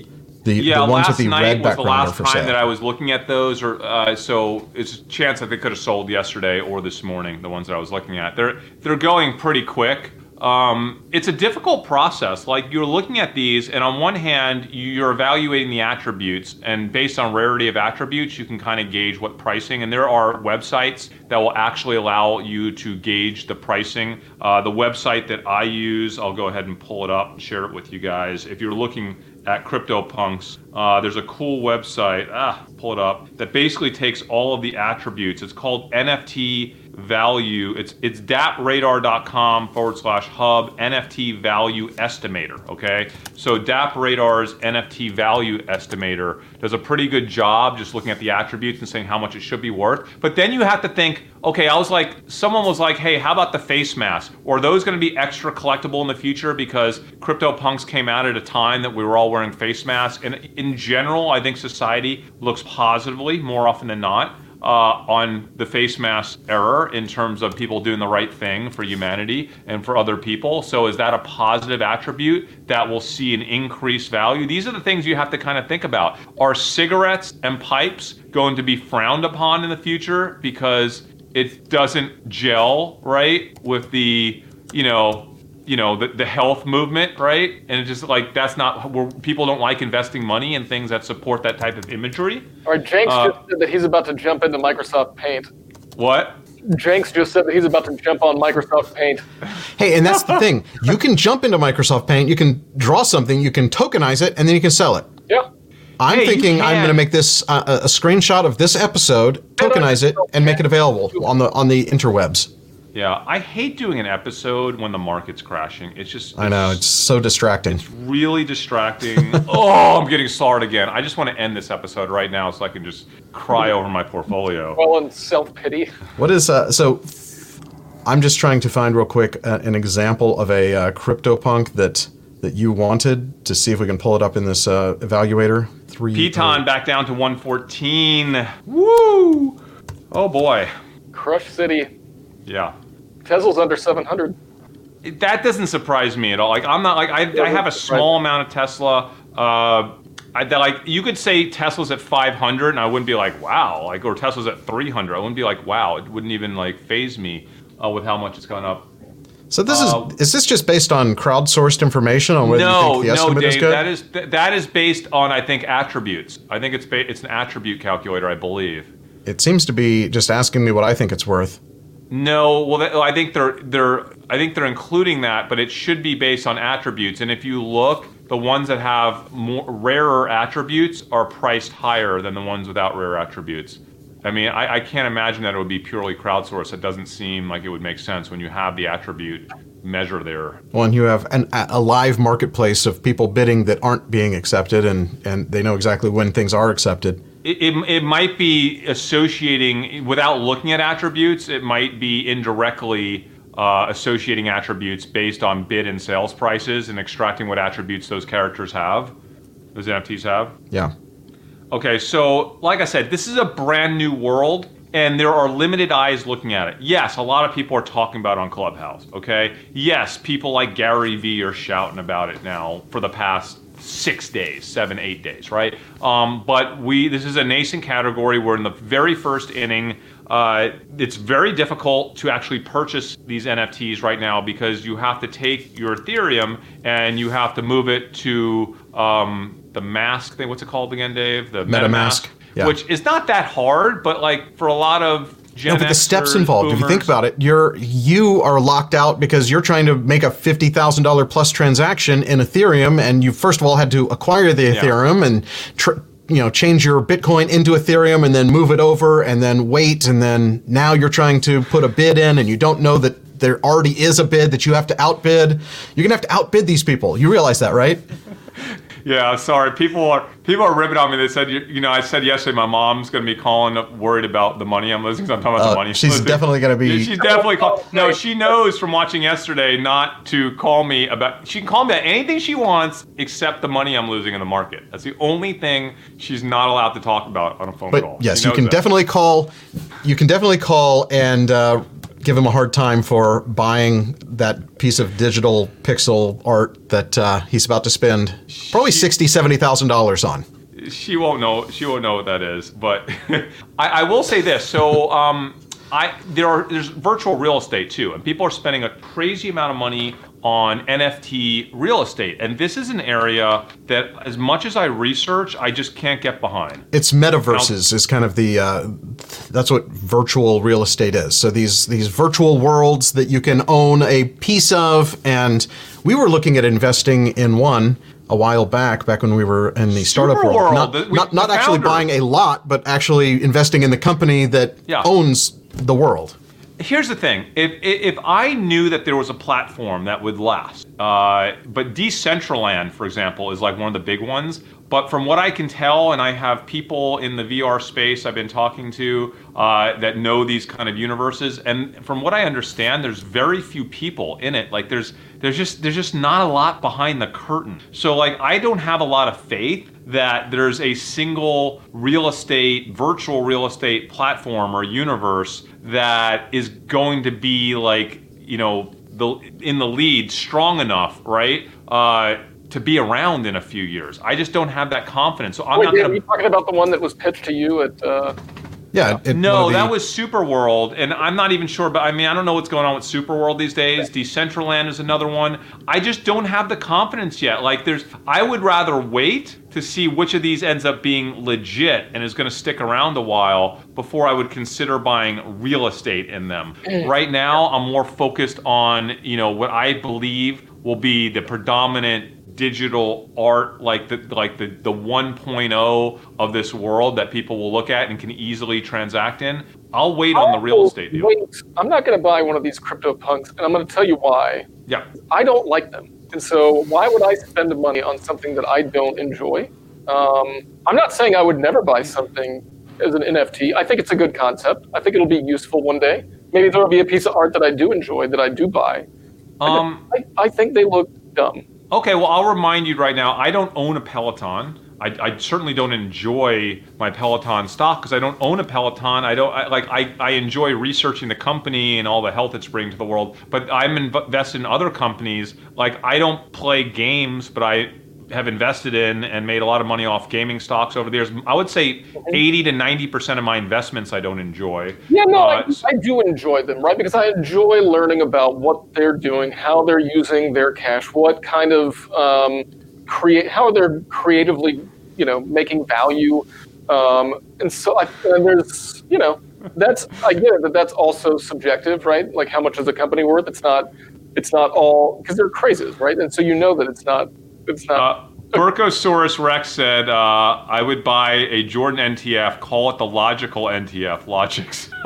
The, Yeah, the ones last with the night red was the last time sale. that I was looking at those, or uh, so it's a chance that they could have sold yesterday or this morning. The ones that I was looking at, they're they're going pretty quick. Um, it's a difficult process. Like you're looking at these, and on one hand, you're evaluating the attributes, and based on rarity of attributes, you can kind of gauge what pricing. And there are websites that will actually allow you to gauge the pricing. Uh, the website that I use, I'll go ahead and pull it up and share it with you guys. If you're looking at CryptoPunks. Uh, there's a cool website, ah, pull it up, that basically takes all of the attributes. It's called NFT value. It's it's dappradar.com forward slash hub NFT value estimator. Okay, so DappRadar's NFT value estimator does a pretty good job just looking at the attributes and saying how much it should be worth. But then you have to think, okay, I was like, someone was like, hey, how about the face mask? Are those going to be extra collectible in the future because CryptoPunks came out at a time that we were all wearing face masks? And in general, I think society looks positively more often than not. Uh, on the face mask error in terms of people doing the right thing for humanity and for other people. So, is that a positive attribute that will see an increased value? These are the things you have to kind of think about. Are cigarettes and pipes going to be frowned upon in the future because it doesn't gel right with the, you know, you know the, the health movement right and it's just like that's not where people don't like investing money in things that support that type of imagery or Jenks Uh, just said that he's about to jump into Microsoft Paint. what Jenks just said that he's about to jump on Microsoft Paint. Hey, and that's the thing. You can jump into Microsoft Paint, you can draw something, you can tokenize it, and then you can sell it. Yeah. I'm Hey, thinking I'm going to make this uh, a a screenshot of this episode, tokenize it, and make it available on the on the interwebs. Yeah, I hate doing an episode when the market's crashing. It's just I know it's so distracting. really distracting. oh, I'm getting started again. I just want to end this episode right now so I can just cry over my portfolio. Well, and self pity. What is uh, so? I'm just trying to find real quick uh, an example of a uh, CryptoPunk that that you wanted to see if we can pull it up in this uh, evaluator. Three. Piton back down to 114. Woo! Oh boy. Crush City. Yeah. Tesla's under 700. That doesn't surprise me at all. Like I'm not like I, I have a small amount of Tesla. Uh, I, that like you could say Tesla's at 500 and I wouldn't be like wow. Like or Tesla's at 300. I wouldn't be like wow. It wouldn't even like phase me uh, with how much it's gone up. So this Uh, is is this just based on crowdsourced information on whether you No, think the no, estimate is Dave. good? That is th- that is based on I think attributes. I think it's ba- it's an attribute calculator. I believe. it seems to be just asking me what I think it's worth. No, well, that, I think they're they're I think they're including that, but it should be based on attributes. And if you look, the ones that have more rarer attributes are priced higher than the ones without rare attributes. I mean, I, I can't imagine that it would be purely crowdsourced. It doesn't seem like it would make sense when you have the attribute measure there. Well, and you have an, a live marketplace of people bidding that aren't being accepted, and and they know exactly when things are accepted. It, it, might be associating without looking at attributes. It might be indirectly uh, associating attributes based on bid and sales prices and extracting what attributes those characters have, those NFTs have. Yeah. Okay, so like I said, this is a brand new world, and there are limited eyes looking at it. Yes, a lot of people are talking about it on Clubhouse. Okay, yes, people like Gary Vee are shouting about it now for the past six days, seven, eight days, right? Um, but we, this is a nascent category. We're in the very first inning. Uh, it's very difficult to actually purchase these NFTs right now because you have to take your Ethereum and you have to move it to um, the mask thing. What's it called again, Dave? The MetaMask, yeah. which is not that hard, but like for a lot of Gen No, but the steps involved. If you think about it, you're you are locked out because you're trying to make a fifty thousand dollar plus transaction in Ethereum, and you first of all had to acquire the Ethereum and tr- you know change your Bitcoin into Ethereum and then move it over and then wait, and then now you're trying to put a bid in, and you don't know that there already is a bid that you have to outbid. You're gonna have to outbid these people. You realize that, right? Yeah, sorry. People are people are ripping on me. They said, you, you know, I said yesterday my mom's going to be calling up worried about the money I'm losing. 'cause I'm talking about Uh, the money. She's losing. definitely gonna be- Yeah, She's definitely call. No, she knows from watching yesterday not to call me about. She can call me about anything she wants except the money I'm losing in the market. That's the only thing she's not allowed to talk about on a phone But call. yes, you can that. definitely call. You can definitely call and uh, give him a hard time for buying that piece of digital pixel art that uh, he's about to spend probably sixty, seventy thousand dollars on. she won't know she won't know what that is but I, I will say this so um, I there are there's virtual real estate too and people are spending a crazy amount of money on NFT real estate and this is an area that as much as I research I just can't get behind It's metaverses is kind of the uh, that's what virtual real estate is. So these these virtual worlds that you can own a piece of, and we were looking at investing in one a while back, back when we were in the startup world. Superworld, Not, the- we- not, not actually founder. buying a lot, but actually investing in the company that Yeah. owns the world. Here's the thing: if if I knew that there was a platform that would last, uh, but Decentraland, for example, is like one of the big ones. But from what I can tell, and I have people in the VR space I've been talking to uh, that know these kind of universes, and from what I understand, there's very few people in it. Like there's there's just there's just not a lot behind the curtain. So like I don't have a lot of faith that there's a single real estate, virtual real estate platform or universe that is going to be like, you know, the in the lead strong enough, right? Uh, to be around in a few years. I just don't have that confidence. So I'm Wait, not Dave, gonna are you talking about the one that was pitched to you at? Uh, Yeah. it- no, the- that was Superworld, and I'm not even sure. But I mean, I don't know what's going on with Superworld these days. Decentraland is another one. I just don't have the confidence yet. Like, there's, I would rather wait to see which of these ends up being legit and is going to stick around a while before I would consider buying real estate in them. Mm. right now, I'm more focused on you know what I believe will be the predominant digital art like the like the the 1.0 of this world that people will look at and can easily transact in I'll wait on the real estate deal. Wait, I'm not going to buy one of these crypto punks, and I'm going to tell you why. Yeah. I don't like them. And so, why would I spend the money on something that I don't enjoy? Um, I'm not saying I would never buy something as an NFT. I think it's a good concept. I think it'll be useful one day. Maybe there'll be a piece of art that I do enjoy that I do buy. Um, I, I think they look dumb. Okay, well, I'll remind you right now. I don't own a Peloton. I, I certainly don't enjoy my Peloton stock because I don't own a Peloton. I don't I, like. I, I enjoy researching the company and all the health it's bringing to the world. But I'm invested in other companies. Like I don't play games, but I have invested in and made a lot of money off gaming stocks over the years. I would say 80 to 90 percent of my investments I don't enjoy. Yeah, no, Uh, I, I do enjoy them, right? Because I enjoy learning about what they're doing, how they're using their cash, what kind of um, create, how they're creatively, you know, making value. Um, and so I, and there's, you know, that's I get it that that's also subjective, right? Like how much is a company worth? It's not, it's not all because they're crazes, right? And so you know that it's not, it's not. Uh, Burkosaurus Rex said, uh, "I would buy a Jordan NTF. Call it the logical NTF. Logics."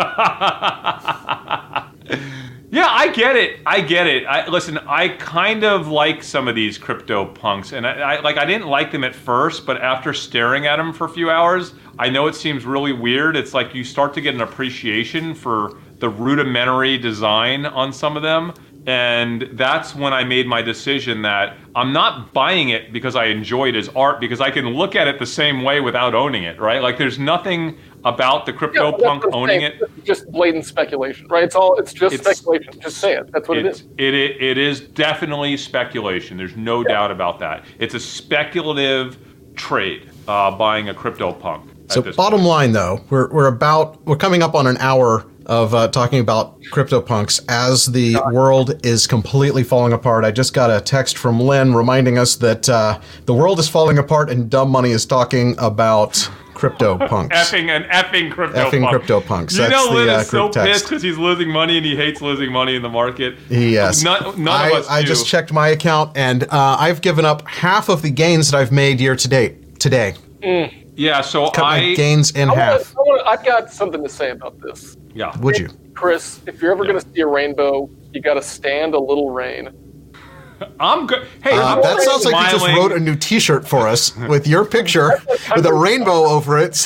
yeah, I get it. I get it. I, listen, I kind of like some of these crypto punks, and I, I like. I didn't like them at first, but after staring at them for a few hours, I know it seems really weird. It's like you start to get an appreciation for the rudimentary design on some of them. And that's when I made my decision that I'm not buying it because I enjoy it as art, because I can look at it the same way without owning it, right? Like there's nothing about the crypto that's punk owning saying. it. It's Just blatant speculation, right? It's all. It's just It's- speculation. Just say it. That's what it is. It, it, it is definitely speculation. There's no doubt about that. It's a speculative trade, uh, buying a crypto punk. So bottom point. line, though, we're we're about we're coming up on an hour of uh, talking about CryptoPunks as the world is completely falling apart. I just got a text from Lynn reminding us that uh, the world is falling apart and Dumb Money is talking about CryptoPunks. effing and effing crypto Effing punk. CryptoPunks. You That's know, the, uh, is so text. pissed because he's losing money and he hates losing money in the market. Yes. None, none I, of us I do. just checked my account and uh, I've given up half of the gains that I've made year to date today. Yeah, so Cut my I. gains in I wanna, half. I wanna, I've got something to say about this. Yeah. Would you? Chris, if you're ever going to see a rainbow, you got to stand a little rain. I'm good. Hey, Uh, that sounds like you just wrote a new T-shirt for us with your picture with a rainbow over it.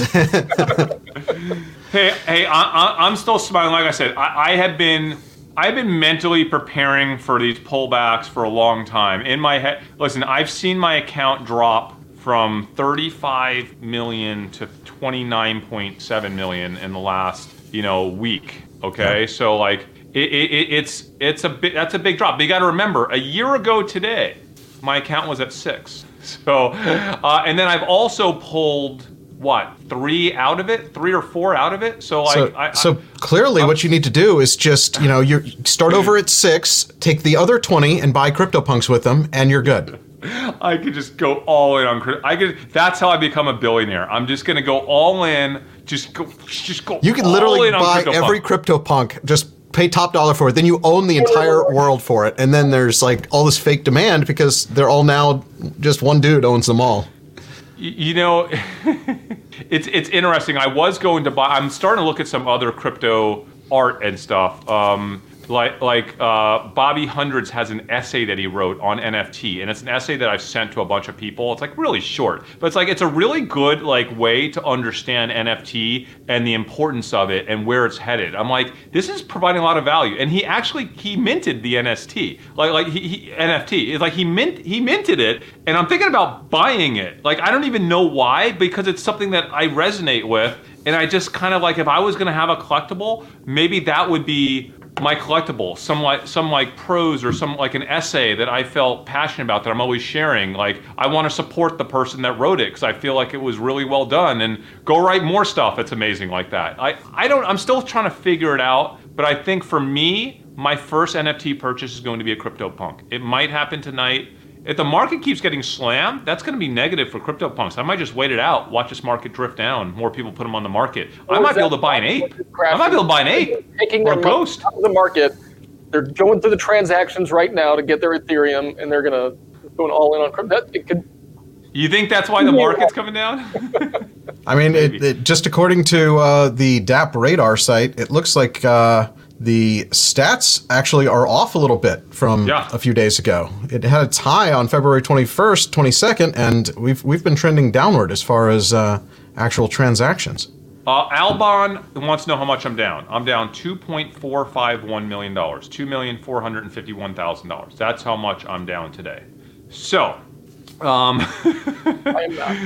Hey, hey, I, I, I'm still smiling. Like I said, I, I have been, I've been mentally preparing for these pullbacks for a long time. In my head, listen, I've seen my account drop from 35 million to 29.7 million in the last, you know, week. Okay, so like, it, it, it, it's it's a that's a big drop. But you got to remember, a year ago today, my account was at six. So, uh, and then I've also pulled what three out of it, three or four out of it. So so, I, so I, clearly, what you need to do is just you know you start over at six, take the other twenty, and buy CryptoPunks with them, and you're good. I could just go all in on. crypto. I could. That's how I become a billionaire. I'm just gonna go all in. Just go. Just go. You can all literally buy CryptoPunk. every CryptoPunk. Just pay top dollar for it. Then you own the entire world for it, and then there's like all this fake demand because they're all now just one dude owns them all. You know, it's it's interesting. I was going to buy. I'm starting to look at some other crypto art and stuff. Um, like like uh, Bobby Hundreds has an essay that he wrote on NFT, and it's an essay that I've sent to a bunch of people. It's like really short, but it's like it's a really good like way to understand NFT and the importance of it and where it's headed. I'm like, this is providing a lot of value, and he actually he minted the NFT, like like he, he NFT. It's like he mint he minted it, and I'm thinking about buying it. Like I don't even know why because it's something that I resonate with, and I just kind of like if I was gonna have a collectible, maybe that would be my collectible, some like some like prose or some like an essay that I felt passionate about that I'm always sharing. Like I want to support the person that wrote it because I feel like it was really well done, and go write more stuff that's amazing like that. I I don't. I'm still trying to figure it out, but I think for me, my first NFT purchase is going to be a CryptoPunk. It might happen tonight. If the market keeps getting slammed, that's going to be negative for CryptoPunks. I might just wait it out, watch this market drift down. More people put them on the market. I might be able to buy an ape. I might be able to buy an ape Taking or their a money ghost. out of the market. They're going through the transactions right now to get their Ethereum, and they're gonna going all in on crypto. That, it could You think that's why the market's coming down? I mean, it, it, just according to uh, the DappRadar site, it looks like uh, the stats actually are off a little bit from Yeah. a few days ago. It had its high on February 21st, 22nd, and we've we've been trending downward as far as uh, actual transactions. Uh, Albon wants to know how much I'm down. I'm down $2.451 million, $2,451,000. That's how much I'm down today. So, um, I am not.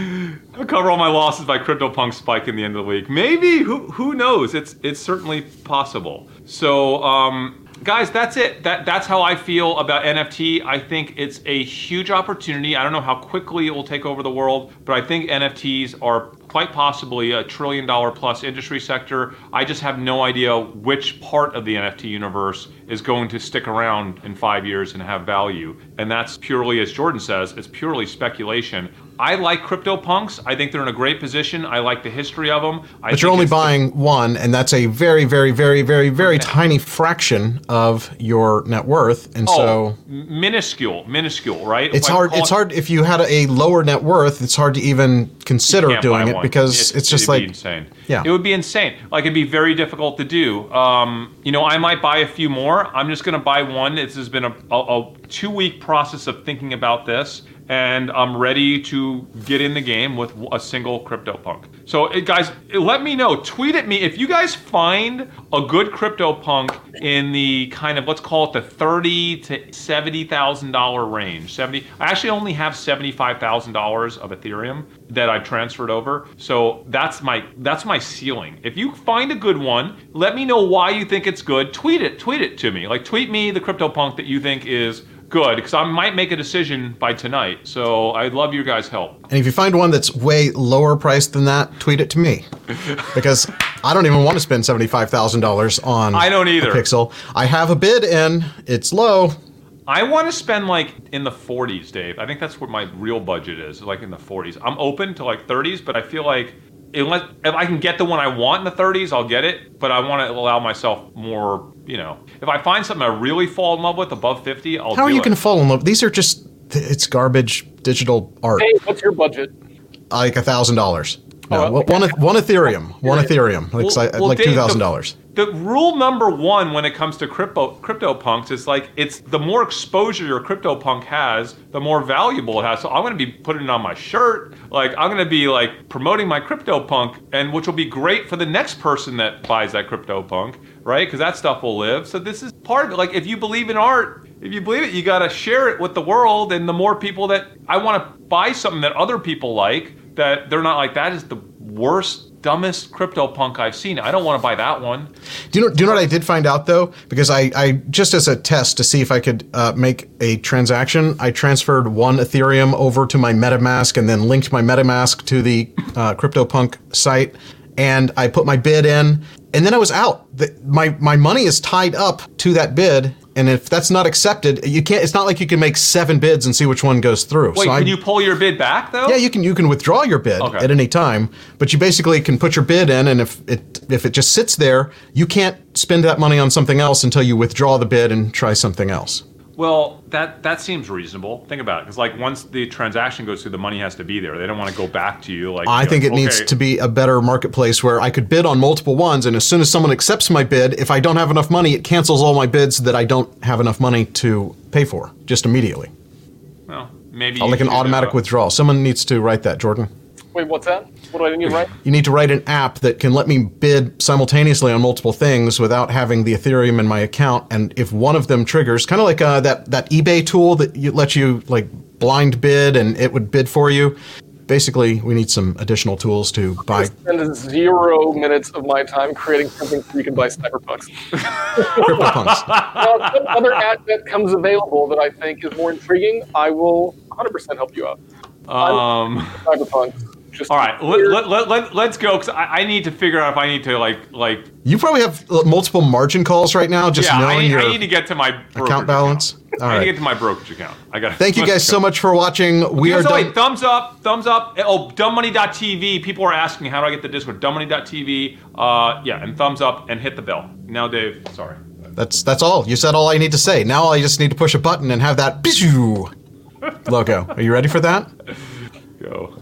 I'll cover all my losses by CryptoPunk spike in the end of the week. Maybe, who, who knows? It's, it's certainly possible. So, um, guys, that's it. That, that's how I feel about NFT. I think it's a huge opportunity. I don't know how quickly it will take over the world, but I think NFTs are quite possibly a trillion dollar plus industry sector. I just have no idea which part of the NFT universe is going to stick around in five years and have value. And that's purely, as Jordan says, it's purely speculation. I like CryptoPunks. I think they're in a great position. I like the history of them. I But you're only it's the- buying one, and that's a very, very, very, very, very tiny fraction of your net worth, and Oh, so minuscule, minuscule, right? It's hard. It's it- hard if you had a lower net worth. It's hard to even consider doing it because it's, just it'd like be insane. Yeah. it would be insane. Like it'd be very difficult to do. Um, you know, I might buy a few more. I'm just going to buy one. This has been a, a, a two week process of thinking about this, and I'm ready to get in the game with a single CryptoPunk. So, eh, guys, let me know. Tweet at me if you guys find a good CryptoPunk in the kind of let's call it the thirty to seventy thousand dollar range. Seventy. I actually only have seventy five thousand dollars of Ethereum that I've transferred over. So that's my that's my ceiling. If you find a good one, let me know why you think it's good. Tweet it. Tweet it to me. Like tweet me the CryptoPunk that you think is good because I might make a decision by tonight. So I'd love your guys' help. And if you find one that's way lower priced than that, tweet it to me. Because I don't even want to spend $75,000 on I don't either. a pixel. I have a bid in, it's low. I want to spend like in the 40s, Dave. I think that's what my real budget is, like in the 40s. I'm open to like 30s, but I feel like unless if I can get the one I want in the 30s, I'll get it. But I want to allow myself more, you know. If I find something I really fall in love with above 50, I'll How are do you it. going to fall in love? These are just, it's garbage digital art. Hey, what's your budget? Like a thousand dollars. No, Oh, one, one Ethereum, one Ethereum, like, Well- well, like two the- thousand dollars. The rule number one when it comes to crypto CryptoPunks is like it's the more exposure your CryptoPunk has, the more valuable it has. So I'm going to be putting it on my shirt. Like I'm going to be like promoting my CryptoPunk, and which will be great for the next person that buys that CryptoPunk, right? Because that stuff will live. So this is part of it. Like if you believe in art, if you believe it, you got to share it with the world. And the more people that I want to buy something that other people like, that they're not like that is the worst. Dumbest CryptoPunk I've seen. I don't want to buy that one. Do you know? Do you know what I did find out though? Because I, I just as a test to see if I could uh, make a transaction, I transferred one Ethereum over to my MetaMask and then linked my MetaMask to the uh, CryptoPunk site, and I put my bid in, and then I was out. The, my my money is tied up to that bid, and if that's not accepted, you can't. It's not like you can make seven bids and see which one goes through. Wait, So I- can you pull your bid back though? yeah, you can you can withdraw your bid Okay. at any time, but you basically can put your bid in, and if it if it just sits there, you can't spend that money on something else until you withdraw the bid and try something else. Well, that that seems reasonable. Think about it, because like once the transaction goes through, the money has to be there. They don't want to go back to you. Like I you know, think it needs to be a better marketplace where I could bid on multiple ones, and as soon as someone accepts my bid, if I don't have enough money, it cancels all my bids that I don't have enough money to pay for just immediately, Well, maybe like an automatic withdrawal. Someone needs to write that, Jordan. Wait, what's that? What do I need to write? You need to write an app that can let me bid simultaneously on multiple things without having the Ethereum in my account. And if one of them triggers, kind of like uh, that that eBay tool that you, lets you like blind bid and it would bid for you. Basically, we need some additional tools to buy Spend zero minutes of my time creating something so you can buy cyberpunks. CryptoPunks. now, if some other ad that comes available that I think is more intriguing, I will 100% help you out. Um. Cyberpunks. Just All right. Let, let, let, let, let's go because I, I need to figure out if I need to like like You probably have uh, multiple margin calls right now, just yeah. I need, your I need to get to my account balance. Account. All I need to get to my brokerage account. I got. Thank you guys so much for watching. We are so done. wait, thumbs up, thumbs up. Oh, dumbmoney.tv. People are asking how do I get the Discord? Dumbmoney.tv. Uh, yeah, and thumbs up and hit the bell. Now, Dave. Sorry. That's that's all. You said all I need to say. Now I just need to push a button and have that logo. Are you ready for that? Go.